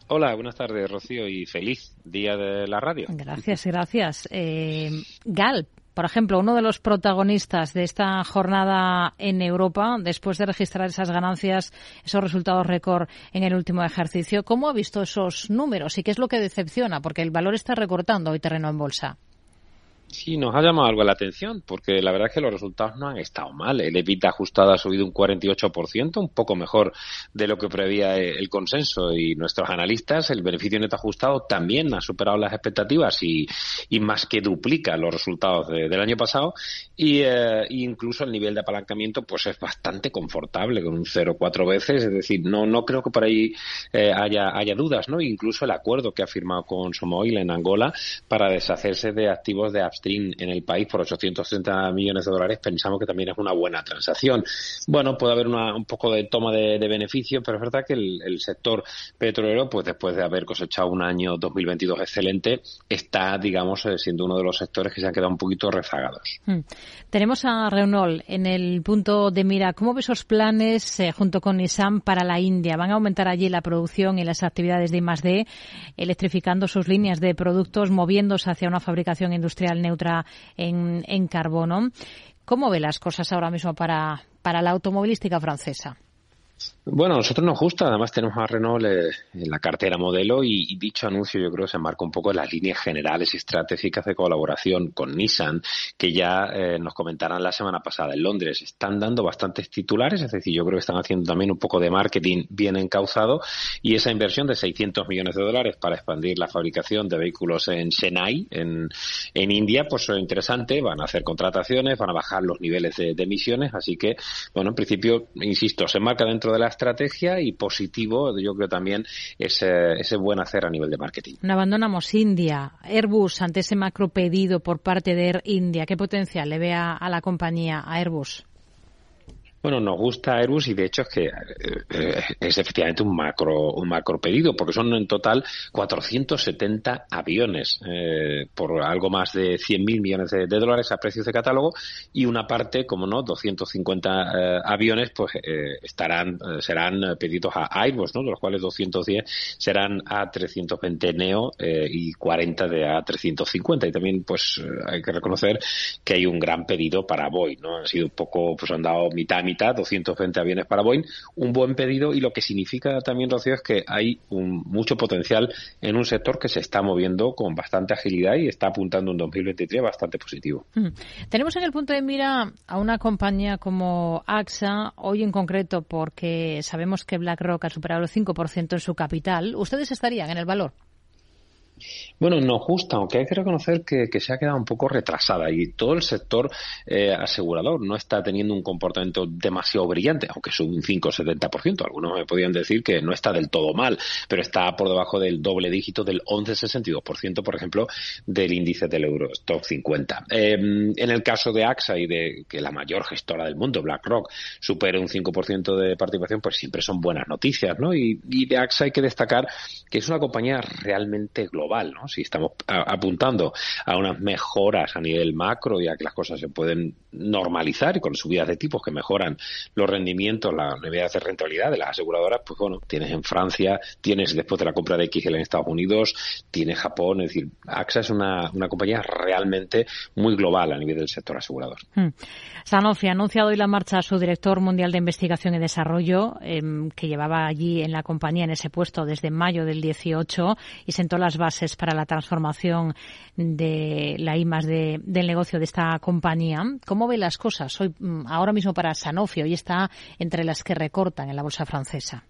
Hola, buenas tardes, Rocío, y feliz día de la radio. Gracias, gracias. Eh, Gal, por ejemplo, uno de los protagonistas de esta jornada en Europa, después de registrar esas ganancias, esos resultados récord en el último ejercicio, ¿cómo ha visto esos números y qué es lo que decepciona? Porque el valor está recortando hoy terreno en bolsa. Sí, nos ha llamado algo la atención, porque la verdad es que los resultados no han estado mal. El EBITDA ajustado ha subido un 48%, un poco mejor de lo que prevía el consenso y nuestros analistas. El beneficio neto ajustado también ha superado las expectativas y, más que duplica los resultados del año pasado. Y eh, incluso el nivel de apalancamiento pues es bastante confortable, con un 0,4 veces. Es decir, no, no creo que por ahí eh, haya, haya dudas, ¿no? Incluso el acuerdo que ha firmado con Somoil en Angola para deshacerse de activos de en el país por 830 millones de dólares, pensamos que también es una buena transacción. Bueno, puede haber un poco de toma de, beneficios, pero es verdad que el, sector petrolero, pues después de haber cosechado un año 2022 excelente, está, digamos, eh, siendo uno de los sectores que se han quedado un poquito rezagados. Hmm. Tenemos a Renault en el punto de mira. ¿Cómo ves esos planes eh, junto con Nissan para la India? ¿Van a aumentar allí la producción y las actividades de I+D, electrificando sus líneas de productos, moviéndose hacia una fabricación industrial neutra en, carbono. ¿Cómo ve las cosas ahora mismo para, para la automovilística francesa? Bueno, a nosotros nos gusta, además tenemos a Renault en la cartera modelo y, dicho anuncio yo creo que se marca un poco las líneas generales y estratégicas de colaboración con Nissan, que ya eh, nos comentaron la semana pasada en Londres. Están dando bastantes titulares, es decir, yo creo que están haciendo también un poco de marketing bien encauzado y esa inversión de 600 millones de dólares para expandir la fabricación de vehículos en Chennai, en, en India, pues es interesante, van a hacer contrataciones, van a bajar los niveles de, de emisiones, así que, bueno, en principio, insisto, se marca dentro de la estrategia y positivo, yo creo también ese, ese buen hacer a nivel de marketing. No abandonamos India. Airbus, ante ese macro pedido por parte de Air India, ¿qué potencial le ve a la compañía, a Airbus? Bueno, nos gusta Airbus y de hecho es que eh, es efectivamente un macro, un macro pedido, porque son en total 470 aviones eh, por algo más de 100.000 millones de, dólares a precios de catálogo y una parte, como no, 250 eh, aviones, pues estarán, serán pedidos a Airbus, ¿no? De los cuales 210 serán A320 Neo y 40 de A350 y también, pues, hay que reconocer que hay un gran pedido para Boeing, ¿no? Han sido un poco, pues han dado mitad mitad 220 aviones para Boeing, un buen pedido y lo que significa también, Rocío, es que hay un, mucho potencial en un sector que se está moviendo con bastante agilidad y está apuntando un 2023 bastante positivo. Mm. Tenemos en el punto de mira a una compañía como AXA, hoy en concreto porque sabemos que BlackRock ha superado el 5% en su capital. ¿Ustedes estarían en el valor? Bueno, nos gusta, aunque hay que reconocer que, se ha quedado un poco retrasada y todo el sector eh, asegurador no está teniendo un comportamiento demasiado brillante, aunque es un 5 o 70%. Algunos me podrían decir que no está del todo mal, pero está por debajo del doble dígito del 11,62%, por ejemplo, del índice del Euro Stock 50. Em, en el caso de AXA y de que la mayor gestora del mundo, BlackRock, supere un 5% de participación, pues siempre son buenas noticias, ¿no? Y, y de AXA hay que destacar que es una compañía realmente global, ¿no? Si estamos apuntando a unas mejoras a nivel macro y a que las cosas se pueden normalizar y con subidas de tipos que mejoran los rendimientos, las niveles de rentabilidad de las aseguradoras, pues bueno, tienes en Francia, tienes después de la compra de XL en Estados Unidos, tienes Japón, es decir, AXA es una, compañía realmente muy global a nivel del sector asegurador. Hmm. Sanofi ha anunciado hoy la marcha a su director mundial de investigación y desarrollo, em, que llevaba allí en la compañía en ese puesto desde mayo del 18 y sentó las bases para la transformación de la I de, del negocio de esta compañía. ¿Cómo ve las cosas hoy, mm, ahora mismo para Sanofi? Hoy está entre las que recortan en la bolsa francesa.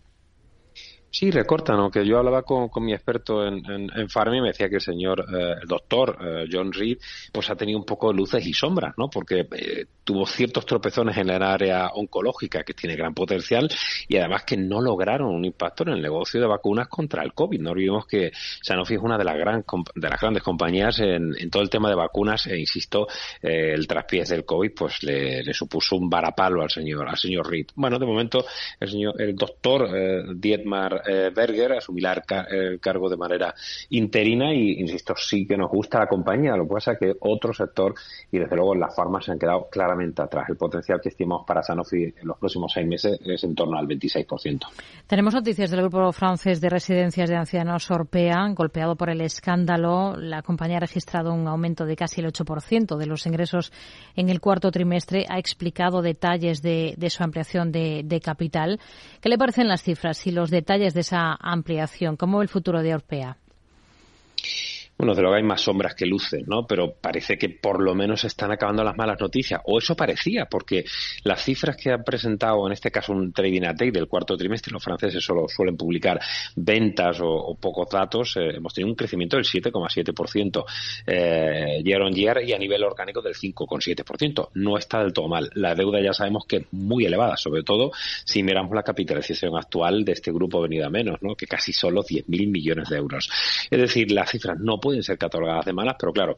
Sí, recortan, aunque yo hablaba con, mi experto en, en, y me decía que el señor, eh, el doctor eh, John Reed, pues ha tenido un poco de luces y sombras, ¿no? Porque eh, tuvo ciertos tropezones en el área oncológica que tiene gran potencial y además que no lograron un impacto en el negocio de vacunas contra el COVID. No olvidemos que Sanofi es una de las, gran, de las grandes compañías en, en, todo el tema de vacunas e insisto, el traspiés del COVID pues le, le, supuso un varapalo al señor, al señor Reed. Bueno, de momento el señor, el doctor Dietmar eh, Berger asumirá el, cargo de manera interina y, insisto, sí que nos gusta la compañía. Lo que pasa es que otro sector y desde luego las farmas se han quedado claramente atrás. El potencial que estimamos para Sanofi en los próximos seis meses es en torno al 26%. Tenemos noticias del grupo francés de residencias de ancianos Orpea, golpeado por el escándalo. La compañía ha registrado un aumento de casi el 8% de los ingresos en el cuarto trimestre. Ha explicado detalles de, su ampliación de, de capital. ¿Qué le parecen las cifras y los detalles de esa ampliación? ¿Cómo el futuro de Orpea? Bueno, de luego hay más sombras que luces, ¿no? Pero parece que por lo menos están acabando las malas noticias, o eso parecía, porque las cifras que han presentado, en este caso un trading day del cuarto trimestre, los franceses solo suelen publicar ventas o, pocos datos, eh, hemos tenido un crecimiento del 7,7% eh, year on year y a nivel orgánico del 5,7%. No está del todo mal. La deuda ya sabemos que es muy elevada, sobre todo si miramos la capitalización actual de este grupo venido a menos, ¿no? Que casi solo 10.000 millones de euros. Es decir, las cifras no pueden ser catalogadas de malas, pero claro,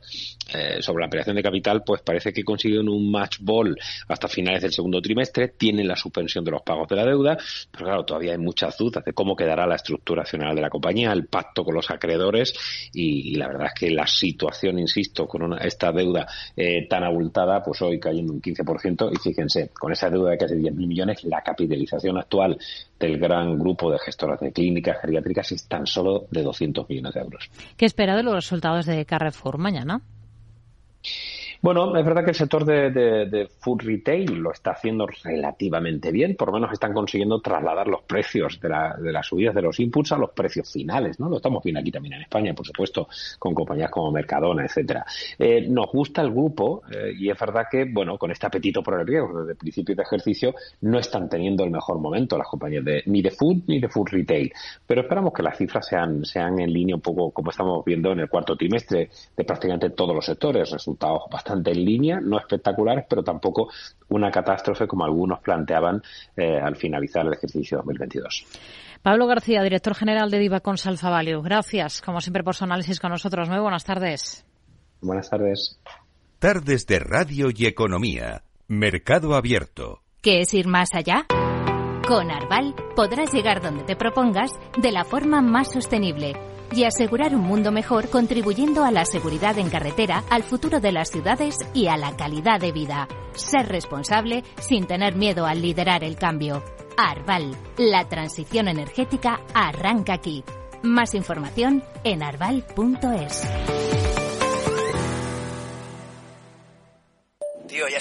eh, sobre la ampliación de capital, pues parece que consiguen un match ball hasta finales del segundo trimestre, tienen la suspensión de los pagos de la deuda, pero claro, todavía hay muchas dudas de cómo quedará la estructura accional de la compañía, el pacto con los acreedores y, la verdad es que la situación, insisto, con esta deuda eh, tan abultada, pues hoy cayendo un 15% y fíjense, con esa deuda de casi 10.000 millones, la capitalización actual del gran grupo de gestoras de clínicas geriátricas es tan solo de 200 millones de euros. ¿Qué espera de los resultados de Carrefour mañana? Bueno, es verdad que el sector de, food retail lo está haciendo relativamente bien, por lo menos están consiguiendo trasladar los precios de, las subidas de los inputs a los precios finales, ¿no? Lo estamos viendo aquí también en España, por supuesto, con compañías como Mercadona, etcétera. Eh, nos gusta el grupo eh, y es verdad que, bueno, con este apetito por el riesgo desde principio de ejercicio no están teniendo el mejor momento las compañías de ni de food ni de food retail, pero esperamos que las cifras sean sean en línea un poco como estamos viendo en el cuarto trimestre de prácticamente todos los sectores, resultados bastante en línea, no espectaculares, pero tampoco una catástrofe como algunos planteaban eh, al finalizar el ejercicio 2022. Pablo García, director general de Diva Salfa Value. Gracias, como siempre, por su análisis con nosotros. Muy buenas tardes. Buenas tardes. Tardes de Radio y Economía. Mercado Abierto. ¿Qué es ir más allá? Con Arval podrás llegar donde te propongas de la forma más sostenible y asegurar un mundo mejor contribuyendo a la seguridad en carretera, al futuro de las ciudades y a la calidad de vida. Ser responsable sin tener miedo al liderar el cambio. Arval, la transición energética arranca aquí. Más información en arval.es.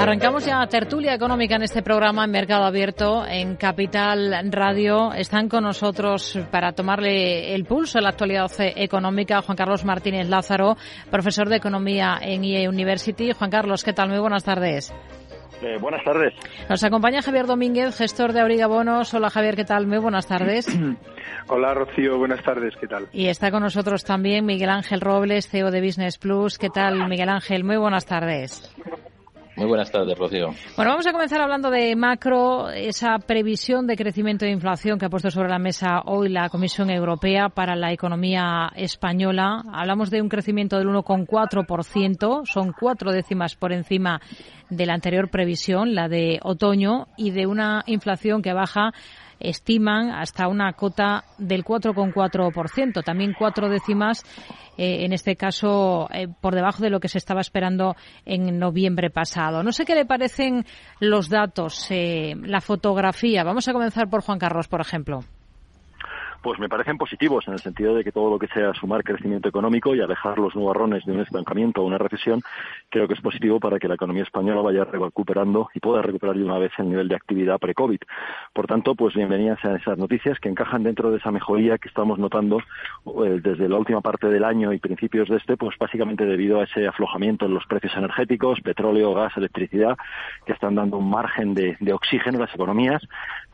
Arrancamos ya tertulia económica en este programa en Mercado Abierto en Capital Radio. Están con nosotros para tomarle el pulso a la actualidad económica Juan Carlos Martínez Lázaro, profesor de Economía en IE University. Juan Carlos, ¿qué tal? Muy buenas tardes. Eh, buenas tardes. Nos acompaña Javier Domínguez, gestor de Auriga Bonos. Hola Javier, ¿qué tal? Muy buenas tardes. [CLEARS THROAT] Hola Rocío, buenas tardes, ¿qué tal? Y está con nosotros también Miguel Ángel Robles, CEO de Business Plus. ¿Qué tal, Miguel Ángel? Muy buenas tardes. Muy buenas tardes, Rocío. Bueno, vamos a comenzar hablando de macro, esa previsión de crecimiento de inflación que ha puesto sobre la mesa hoy la Comisión Europea para la economía española. Hablamos de un crecimiento del 1,4%, son cuatro décimas por encima de la anterior previsión, la de otoño, y de una inflación que baja estiman hasta una cota del 4,4%, también cuatro décimas eh, en este caso eh, por debajo de lo que se estaba esperando en noviembre pasado. No sé qué le parecen los datos, eh, la fotografía. Vamos a comenzar por Juan Carlos, por ejemplo pues me parecen positivos en el sentido de que todo lo que sea sumar crecimiento económico y alejar los nubarrones de un estancamiento o una recesión, creo que es positivo para que la economía española vaya recuperando y pueda recuperar de una vez el nivel de actividad pre-COVID. Por tanto, pues bienvenidas a esas noticias que encajan dentro de esa mejoría que estamos notando eh, desde la última parte del año y principios de este, pues básicamente debido a ese aflojamiento en los precios energéticos, petróleo, gas, electricidad, que están dando un margen de, de oxígeno a las economías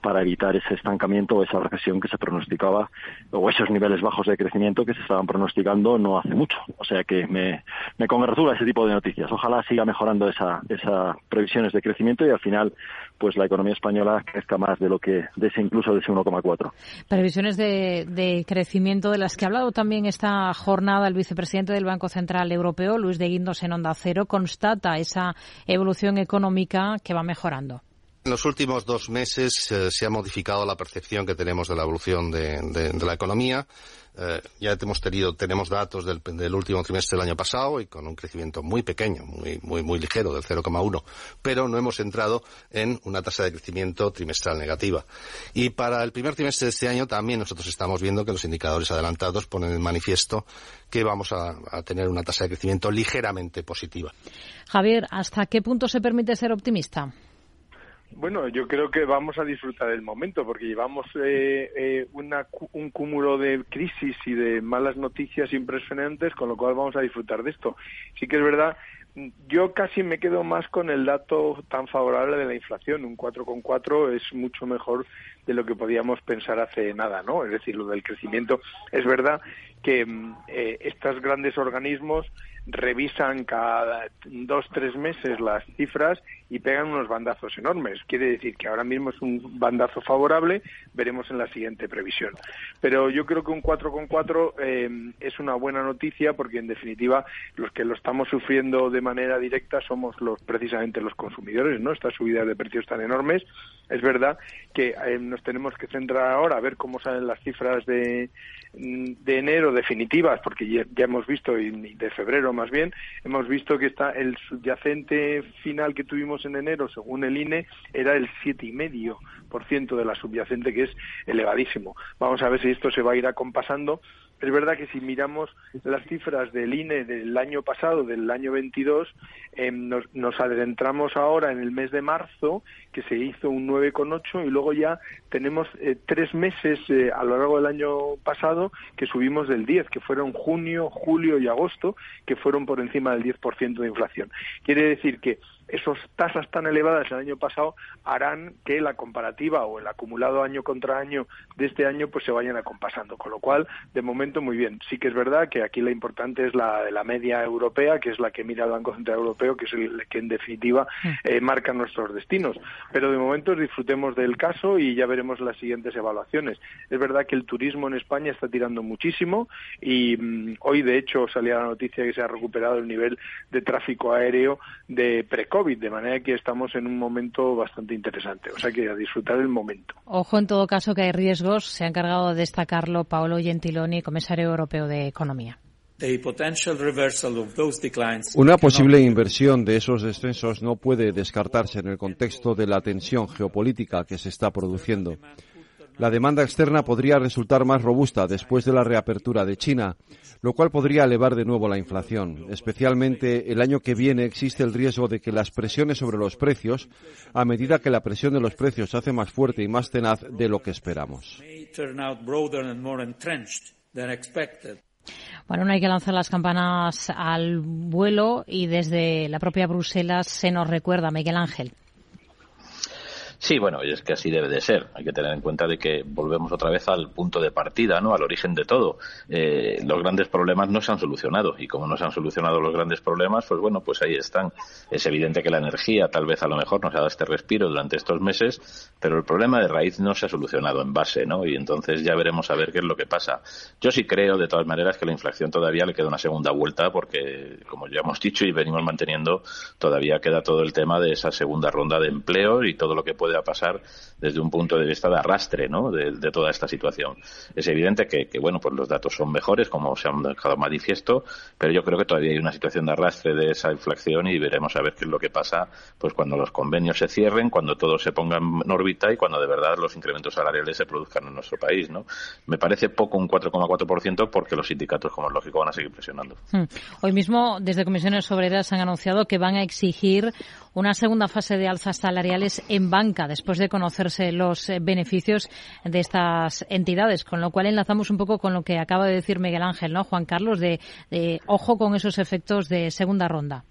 para evitar ese estancamiento o esa recesión que se pronosticaba o esos niveles bajos de crecimiento que se estaban pronosticando no hace mucho. O sea que me, me congratula ese tipo de noticias. Ojalá siga mejorando esas esa previsiones de crecimiento y al final pues la economía española crezca más de lo que de ese incluso de ese 1,4. Previsiones de, de crecimiento de las que ha hablado también esta jornada el vicepresidente del Banco Central Europeo, Luis de Guindos en Onda Cero, constata esa evolución económica que va mejorando. En los últimos dos meses eh, se ha modificado la percepción que tenemos de la evolución de, la economía. Eh, ya hemos tenido, tenemos datos del, último trimestre del año pasado y con un crecimiento muy pequeño, muy, muy, muy ligero, del 0,1, pero no hemos entrado en una tasa de crecimiento trimestral negativa. Y para el primer trimestre de este año también nosotros estamos viendo que los indicadores adelantados ponen en manifiesto que vamos a tener una tasa de crecimiento ligeramente positiva. Javier, ¿hasta qué punto se permite ser optimista? Bueno, yo creo que vamos a disfrutar del momento porque llevamos eh, eh, un cúmulo de crisis y de malas noticias impresionantes, con lo cual vamos a disfrutar de esto. Sí que es verdad, yo casi me quedo más con el dato tan favorable de la inflación. Un 4,4 es mucho mejor de lo que podíamos pensar hace nada, ¿no? Es decir, lo del crecimiento. Es verdad que mm, eh, estos grandes organismos revisan cada dos, tres meses las cifras y pegan unos bandazos enormes. Quiere decir que ahora mismo es un bandazo favorable, veremos en la siguiente previsión. Pero yo creo que un 4,4 eh, es una buena noticia porque, en definitiva, los que lo estamos sufriendo de manera directa somos los precisamente los consumidores, ¿no? Estas subidas de precios tan enormes. Es verdad que eh, nos tenemos que centrar ahora a ver cómo salen las cifras de, de enero definitivas, porque ya, hemos visto, y de febrero más bien, hemos visto que está el subyacente final que tuvimos en enero, según el INE, era el siete y medio por ciento de la subyacente, que es elevadísimo. Vamos a ver si esto se va a ir acompasando es verdad que si miramos las cifras del INE del año pasado, del año 22, eh, nos, adentramos ahora en el mes de marzo, que se hizo un 9,8, y luego ya tenemos eh, tres meses eh, a lo largo del año pasado que subimos del 10, que fueron junio, julio y agosto, que fueron por encima del 10% de inflación. Quiere decir que esas tasas tan elevadas el año pasado harán que la comparativa o el acumulado año contra año de este año pues se vayan acompasando. Con lo cual, de momento, muy bien. Sí que es verdad que aquí la importante es la de la media europea, que es la que mira el Banco Central Europeo, que es el que en definitiva mm. eh, marca nuestros destinos. Pero de momento disfrutemos del caso y ya veremos las siguientes evaluaciones. Es verdad que el turismo en España está tirando muchísimo y mm, hoy, de hecho, salía la noticia que se ha recuperado el nivel de tráfico aéreo de precoz COVID, de manera que estamos en un momento bastante interesante. O sea que a disfrutar el momento. Ojo, en todo caso, que hay riesgos. Se ha encargado de destacarlo Paolo Gentiloni, comisario europeo de Economía. Una posible inversión de esos descensos no puede descartarse en el contexto de la tensión geopolítica que se está produciendo. La demanda externa podría resultar más robusta después de la reapertura de China, lo cual podría elevar de nuevo la inflación. Especialmente el año que viene existe el riesgo de que las presiones sobre los precios, a medida que la presión de los precios se hace más fuerte y más tenaz de lo que esperamos. Bueno, no hay que lanzar las campanas al vuelo y desde la propia Bruselas se nos recuerda, Miguel Ángel. Sí, bueno, es que así debe de ser. Hay que tener en cuenta de que volvemos otra vez al punto de partida, ¿no? Al origen de todo. Eh, los grandes problemas no se han solucionado y como no se han solucionado los grandes problemas, pues bueno, pues ahí están. Es evidente que la energía tal vez a lo mejor nos ha dado este respiro durante estos meses, pero el problema de raíz no se ha solucionado en base, ¿no? Y entonces ya veremos a ver qué es lo que pasa. Yo sí creo, de todas maneras, que la inflación todavía le queda una segunda vuelta porque, como ya hemos dicho y venimos manteniendo, todavía queda todo el tema de esa segunda ronda de empleo y todo lo que puede pueda pasar desde un punto de vista de arrastre, ¿no? De, toda esta situación. Es evidente que, que, bueno, pues los datos son mejores, como se han dejado manifiesto, pero yo creo que todavía hay una situación de arrastre de esa inflación y veremos a ver qué es lo que pasa, pues cuando los convenios se cierren, cuando todo se ponga en órbita y cuando de verdad los incrementos salariales se produzcan en nuestro país, ¿no? Me parece poco un 4,4% porque los sindicatos, como es lógico, van a seguir presionando. Hmm. Hoy mismo, desde Comisiones Obreras han anunciado que van a exigir una segunda fase de alzas salariales en banca después de conocerse los eh, beneficios de estas entidades, con lo cual enlazamos un poco con lo que acaba de decir Miguel Ángel, ¿no, Juan Carlos? De, ojo con esos efectos de segunda ronda.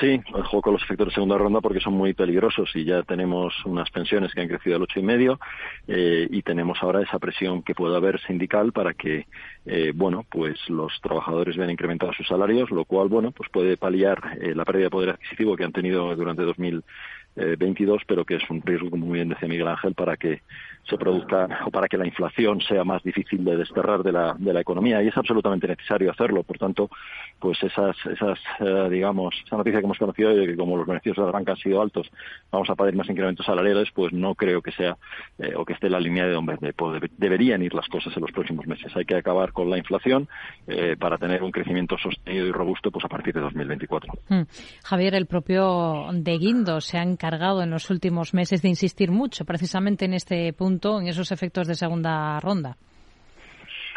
Sí, ojo con los efectos de segunda ronda porque son muy peligrosos y ya tenemos unas pensiones que han crecido al ocho y medio eh, y tenemos ahora esa presión que puede haber sindical para que, eh, bueno, pues los trabajadores vean incrementados sus salarios, lo cual, bueno, pues puede paliar la pérdida de poder adquisitivo que han tenido durante 2022, pero que es un riesgo, como bien decía Miguel Ángel, para que se produzca o para que la inflación sea más difícil de desterrar de la, de la economía y es absolutamente necesario hacerlo. Por tanto, pues esas, esas eh, digamos, esa noticia que hemos conocido de que como los beneficios de la banca han sido altos, vamos a pedir más incrementos salariales, pues no creo que sea eh, o que esté en la línea de donde deberían ir las cosas en los próximos meses. Hay que acabar con la inflación eh, para tener un crecimiento sostenido y robusto pues a partir de 2024. Hmm. Javier, el propio De Guindo se ha encargado en los últimos meses de insistir mucho precisamente en este punto en esos efectos de segunda ronda.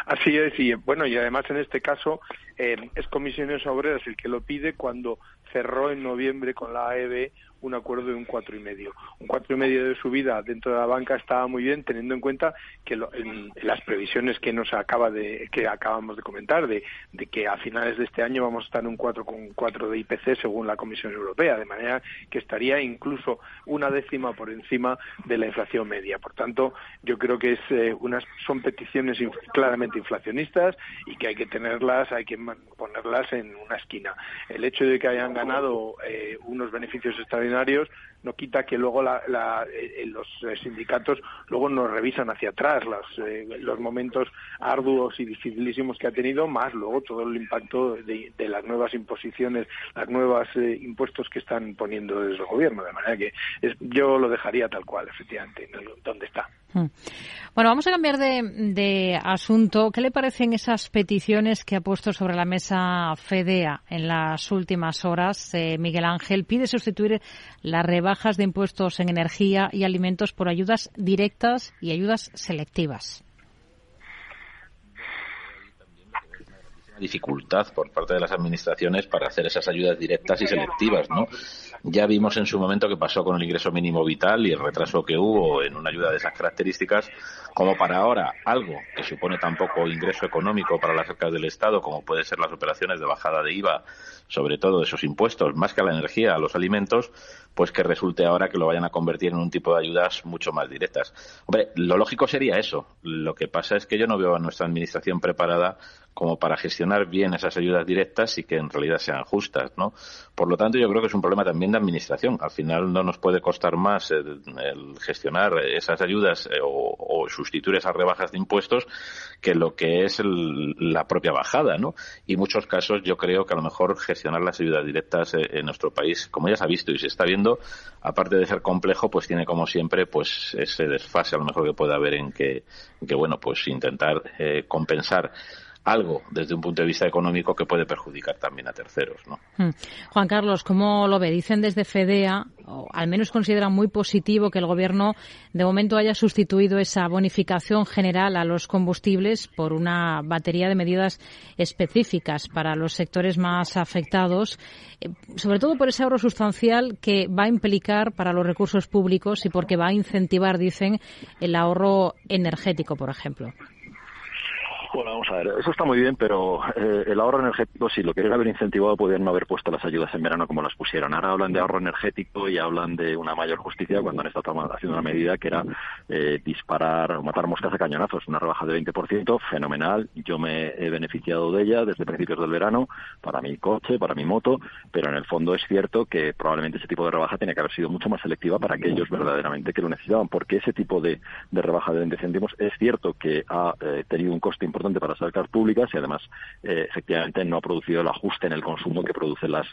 Así es, y bueno, y además en este caso eh, es Comisiones Obreras el que lo pide cuando cerró en noviembre con la AEB un acuerdo de un cuatro y medio. Un cuatro y medio de subida dentro de la banca estaba muy bien, teniendo en cuenta que en, las previsiones que nos acaba de que acabamos de comentar de, que a finales de este año vamos a estar en un cuatro con cuatro de IPC según la Comisión Europea, de manera que estaría incluso una décima por encima de la inflación media. Por tanto, yo creo que es eh, unas son peticiones claramente inflacionistas y que hay que tenerlas, hay que ponerlas en una esquina. El hecho de que hayan ganado eh, unos beneficios extraordinarios no quita que luego eh, los eh, sindicatos luego nos revisan hacia atrás los, eh, los momentos arduos y dificilísimos que ha tenido, más luego todo el impacto de, las nuevas imposiciones, las nuevas impuestos que están poniendo desde el gobierno. De manera que yo lo dejaría tal cual, efectivamente, donde está. Hmm. Bueno, vamos a cambiar de, asunto. ¿Qué le parecen esas peticiones que ha puesto sobre la mesa FEDEA en las últimas horas? Miguel Ángel pide sustituir las rebajas de impuestos en energía y alimentos por ayudas directas y ayudas selectivas. dificultad por parte de las administraciones para hacer esas ayudas directas y selectivas, ¿no? Ya vimos en su momento que pasó con el ingreso mínimo vital y el retraso que hubo en una ayuda de esas características, como para ahora algo que supone tan poco ingreso económico para las arcas del Estado, como puede ser las operaciones de bajada de IVA, sobre todo esos impuestos, más que a la energía, a los alimentos, pues que resulte ahora que lo vayan a convertir en un tipo de ayudas mucho más directas. Hombre, lo lógico sería eso. Lo que pasa es que yo no veo a nuestra administración preparada como para gestionar bien esas ayudas directas y que en realidad sean justas, ¿no? Por lo tanto, yo creo que es un problema también de administración. Al final no nos puede costar más el, gestionar esas ayudas eh, o, sustituir esas rebajas de impuestos que lo que es la propia bajada, ¿no? Y en muchos casos yo creo que a lo mejor gestionar las ayudas directas eh, en nuestro país, como ya se ha visto y se está viendo, aparte de ser complejo, pues tiene como siempre pues ese desfase a lo mejor que puede haber en que, que bueno, pues intentar eh, compensar algo desde un punto de vista económico que puede perjudicar también a terceros. ¿no? Hmm. Juan Carlos, ¿cómo lo ve? Dicen desde FEDEA, o al menos consideran muy positivo que el Gobierno de momento haya sustituido esa bonificación general a los combustibles por una batería de medidas específicas para los sectores más afectados, eh, sobre todo por ese ahorro sustancial que va a implicar para los recursos públicos y porque va a incentivar, dicen, el ahorro energético, por ejemplo. Bueno, vamos a ver, eso está muy bien, pero eh, el ahorro energético, si lo querían haber incentivado, podrían no haber puesto las ayudas en verano como las pusieron. Ahora hablan de ahorro energético y hablan de una mayor justicia cuando han estado haciendo una medida que era eh, disparar o matar moscas a cañonazos. Una rebaja de 20%, fenomenal. Yo me he beneficiado de ella desde principios del verano para mi coche, para mi moto, pero en el fondo es cierto que probablemente ese tipo de rebaja tenía que haber sido mucho más selectiva para aquellos verdaderamente que lo necesitaban, porque ese tipo de, rebaja de 20 céntimos es cierto que ha eh, tenido un coste importante importante para las arcas públicas y además eh, efectivamente no ha producido el ajuste en el consumo que producen las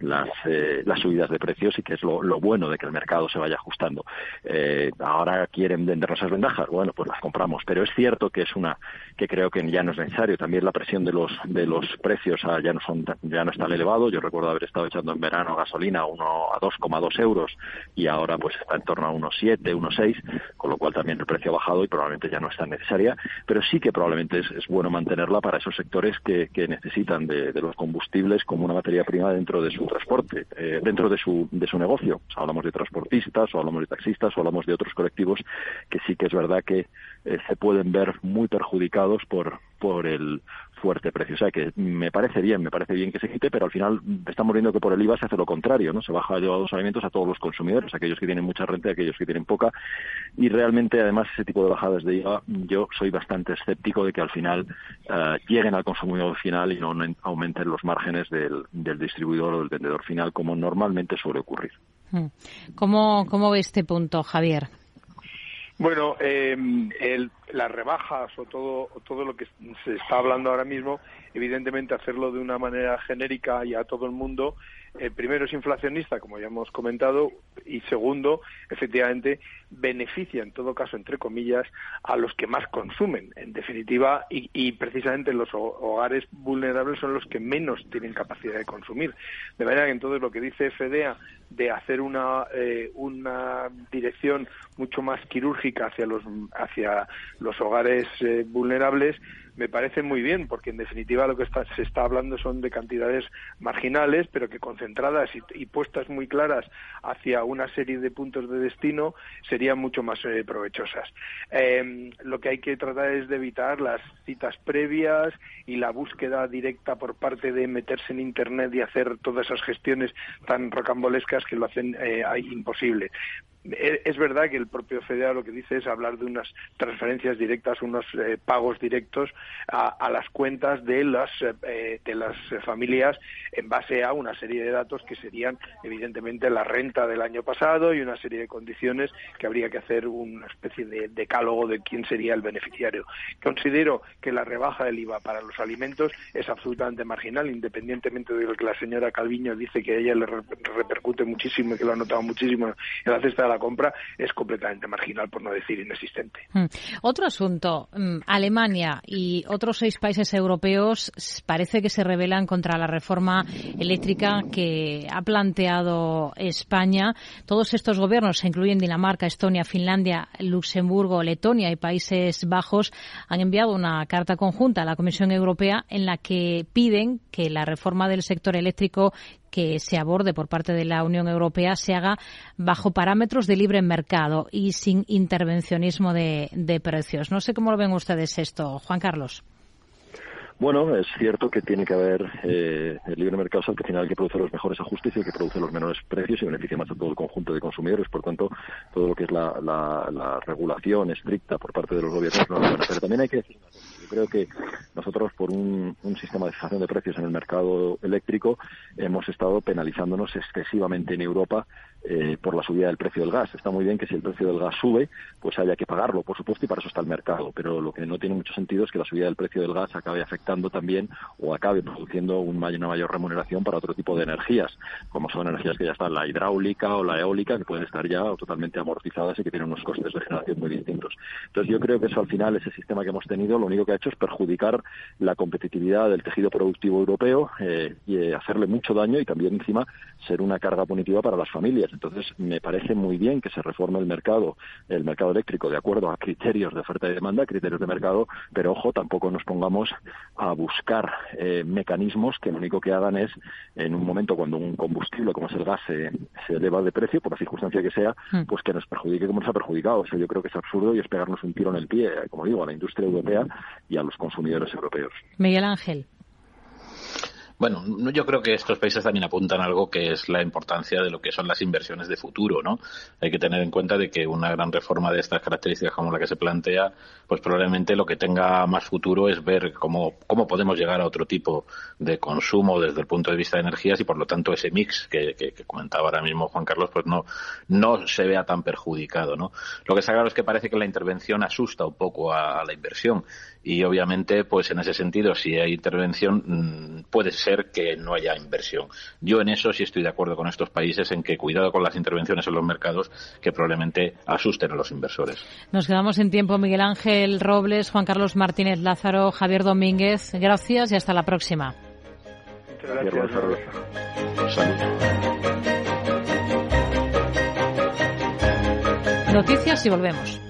las, eh, las subidas de precios y que es lo, bueno de que el mercado se vaya ajustando. Eh, ahora quieren vendernos esas ventajas, bueno, pues las compramos, pero es cierto que es una que creo que ya no es necesario. También la presión de los de los precios ah, ya no son ya no es tan elevado. Yo recuerdo haber estado echando en verano gasolina a uno a 2,2 euros y ahora pues está en torno a unos 7, unos 6, con lo cual también el precio ha bajado y probablemente ya no es tan necesaria, pero sí que probablemente es, bueno mantenerla para esos sectores que, necesitan de, los combustibles como una materia prima dentro de su transporte, eh, dentro de su, de su negocio. hablamos de transportistas, o hablamos de taxistas, o hablamos de otros colectivos que sí que es verdad que eh, se pueden ver muy perjudicados por, por el fuerte precio. O sea que me parece bien, me parece bien que se quite, pero al final estamos viendo que por el IVA se hace lo contrario, ¿no? Se baja de los alimentos a todos los consumidores, aquellos que tienen mucha renta y aquellos que tienen poca. Y realmente, además, ese tipo de bajadas de IVA, yo soy bastante escéptico de que al final eh, lleguen al consumidor final y no aumenten los márgenes del, del distribuidor o del vendedor final, como normalmente suele ocurrir. Hmm. ¿Cómo, cómo ve este punto, Javier? Bueno, eh, el, las rebajas o todo, todo lo que se está hablando ahora mismo, evidentemente hacerlo de una manera genérica y a todo el mundo, eh, primero es inflacionista, como ya hemos comentado, y segundo, efectivamente, beneficia, en todo caso, entre comillas, a los que más consumen, en definitiva, y, y precisamente los hogares vulnerables son los que menos tienen capacidad de consumir. De manera que entonces lo que dice FEDEA de hacer una, eh, una dirección mucho más quirúrgica hacia los, hacia los hogares eh, vulnerables me parece muy bien, porque en definitiva lo que se está hablando son de cantidades marginales, pero que concentradas y, puestas muy claras hacia una serie de puntos de destino serían mucho más eh, provechosas. Em, lo que hay que tratar es de evitar las citas previas y la búsqueda directa por parte de meterse en Internet y hacer todas esas gestiones tan rocambolescas que lo hacen eh, imposible. Eh, es verdad que el propio FEDEA lo que dice es hablar de unas transferencias directas, unos eh, pagos directos a, las cuentas de las, eh, de las familias en base a una serie de datos que serían evidentemente la renta del año pasado y una serie de condiciones que habría que hacer una especie de decálogo de quién sería el beneficiario. Considero que la rebaja del IVA para los alimentos es absolutamente marginal, independientemente de lo que la señora Calviño dice que a ella le repercute muchísimo y que lo ha notado muchísimo en la cesta la compra es completamente marginal, por no decir inexistente. Hmm. Otro asunto, hmm, Alemania y otros seis países europeos parece que se rebelan contra la reforma eléctrica que ha planteado España. Todos estos gobiernos, se incluyen Dinamarca, Estonia, Finlandia, Luxemburgo, Letonia y Países Bajos, han enviado una carta conjunta a la Comisión Europea en la que piden que la reforma del sector eléctrico que se aborde por parte de la Unión Europea se haga bajo parámetros de libre mercado y sin intervencionismo de, precios. No sé cómo lo ven ustedes esto, Juan Carlos. Bueno, es cierto que tiene que haber eh, el libre mercado, al final que produce los mejores ajustes y el que produce los menores precios y beneficia más a todo el conjunto de consumidores. Por tanto, todo lo que es la, la, regulación estricta por parte de los gobiernos no es buena. Pero también hay que creo que nosotros por un, sistema de fijación de precios en el mercado eléctrico hemos estado penalizándonos excesivamente en Europa eh, por la subida del precio del gas. Está muy bien que si el precio del gas sube, pues haya que pagarlo, por supuesto, y para eso está el mercado. Pero lo que no tiene mucho sentido es que la subida del precio del gas acabe afectando también o acabe produciendo un una mayor remuneración para otro tipo de energías, como son energías que ya están la hidráulica o la eólica, que pueden estar ya totalmente amortizadas y que tienen unos costes de generación muy distintos. Entonces yo creo que eso al final, ese sistema que hemos tenido, lo único que ha hecho es perjudicar la competitividad del tejido productivo europeo eh, y eh, hacerle mucho daño y también encima ser una carga punitiva para las familias entonces, me parece muy bien que se reforme el mercado, el mercado eléctrico, de acuerdo a criterios de oferta y demanda, criterios de mercado, pero ojo, tampoco nos pongamos a buscar eh, mecanismos que lo único que hagan es, en un momento cuando un combustible como es el gas se, eleva de precio, por la circunstancia que sea, hmm. pues que nos perjudique como nos ha perjudicado. O sea, yo creo que es absurdo y es pegarnos un tiro en el pie, como digo, a la industria europea y a los consumidores europeos. Miguel Ángel. Bueno, yo creo que estos países también apuntan algo que es la importancia de lo que son las inversiones de futuro, ¿no? Hay que tener en cuenta de que una gran reforma de estas características como la que se plantea, pues probablemente lo que tenga más futuro es ver cómo, cómo podemos llegar a otro tipo de consumo desde el punto de vista de energías y por lo tanto ese mix que, que, comentaba ahora mismo Juan Carlos, pues no, no se vea tan perjudicado, ¿no? Lo que está claro es que parece que la intervención asusta un poco a la inversión y obviamente pues en ese sentido si hay intervención mm, puede ser que no haya inversión. Yo en eso sí estoy de acuerdo con estos países en que cuidado con las intervenciones en los mercados que probablemente asusten a los inversores. Nos quedamos en tiempo Miguel Ángel Robles, Juan Carlos Martínez Lázaro, Javier Domínguez. Gracias y hasta la próxima. Noticias y volvemos.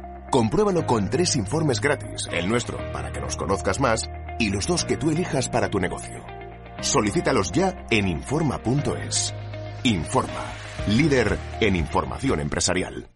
Compruébalo con tres informes gratis, el nuestro para que nos conozcas más y los dos que tú elijas para tu negocio. Solicítalos ya en Informa.es. Informa, líder en información empresarial.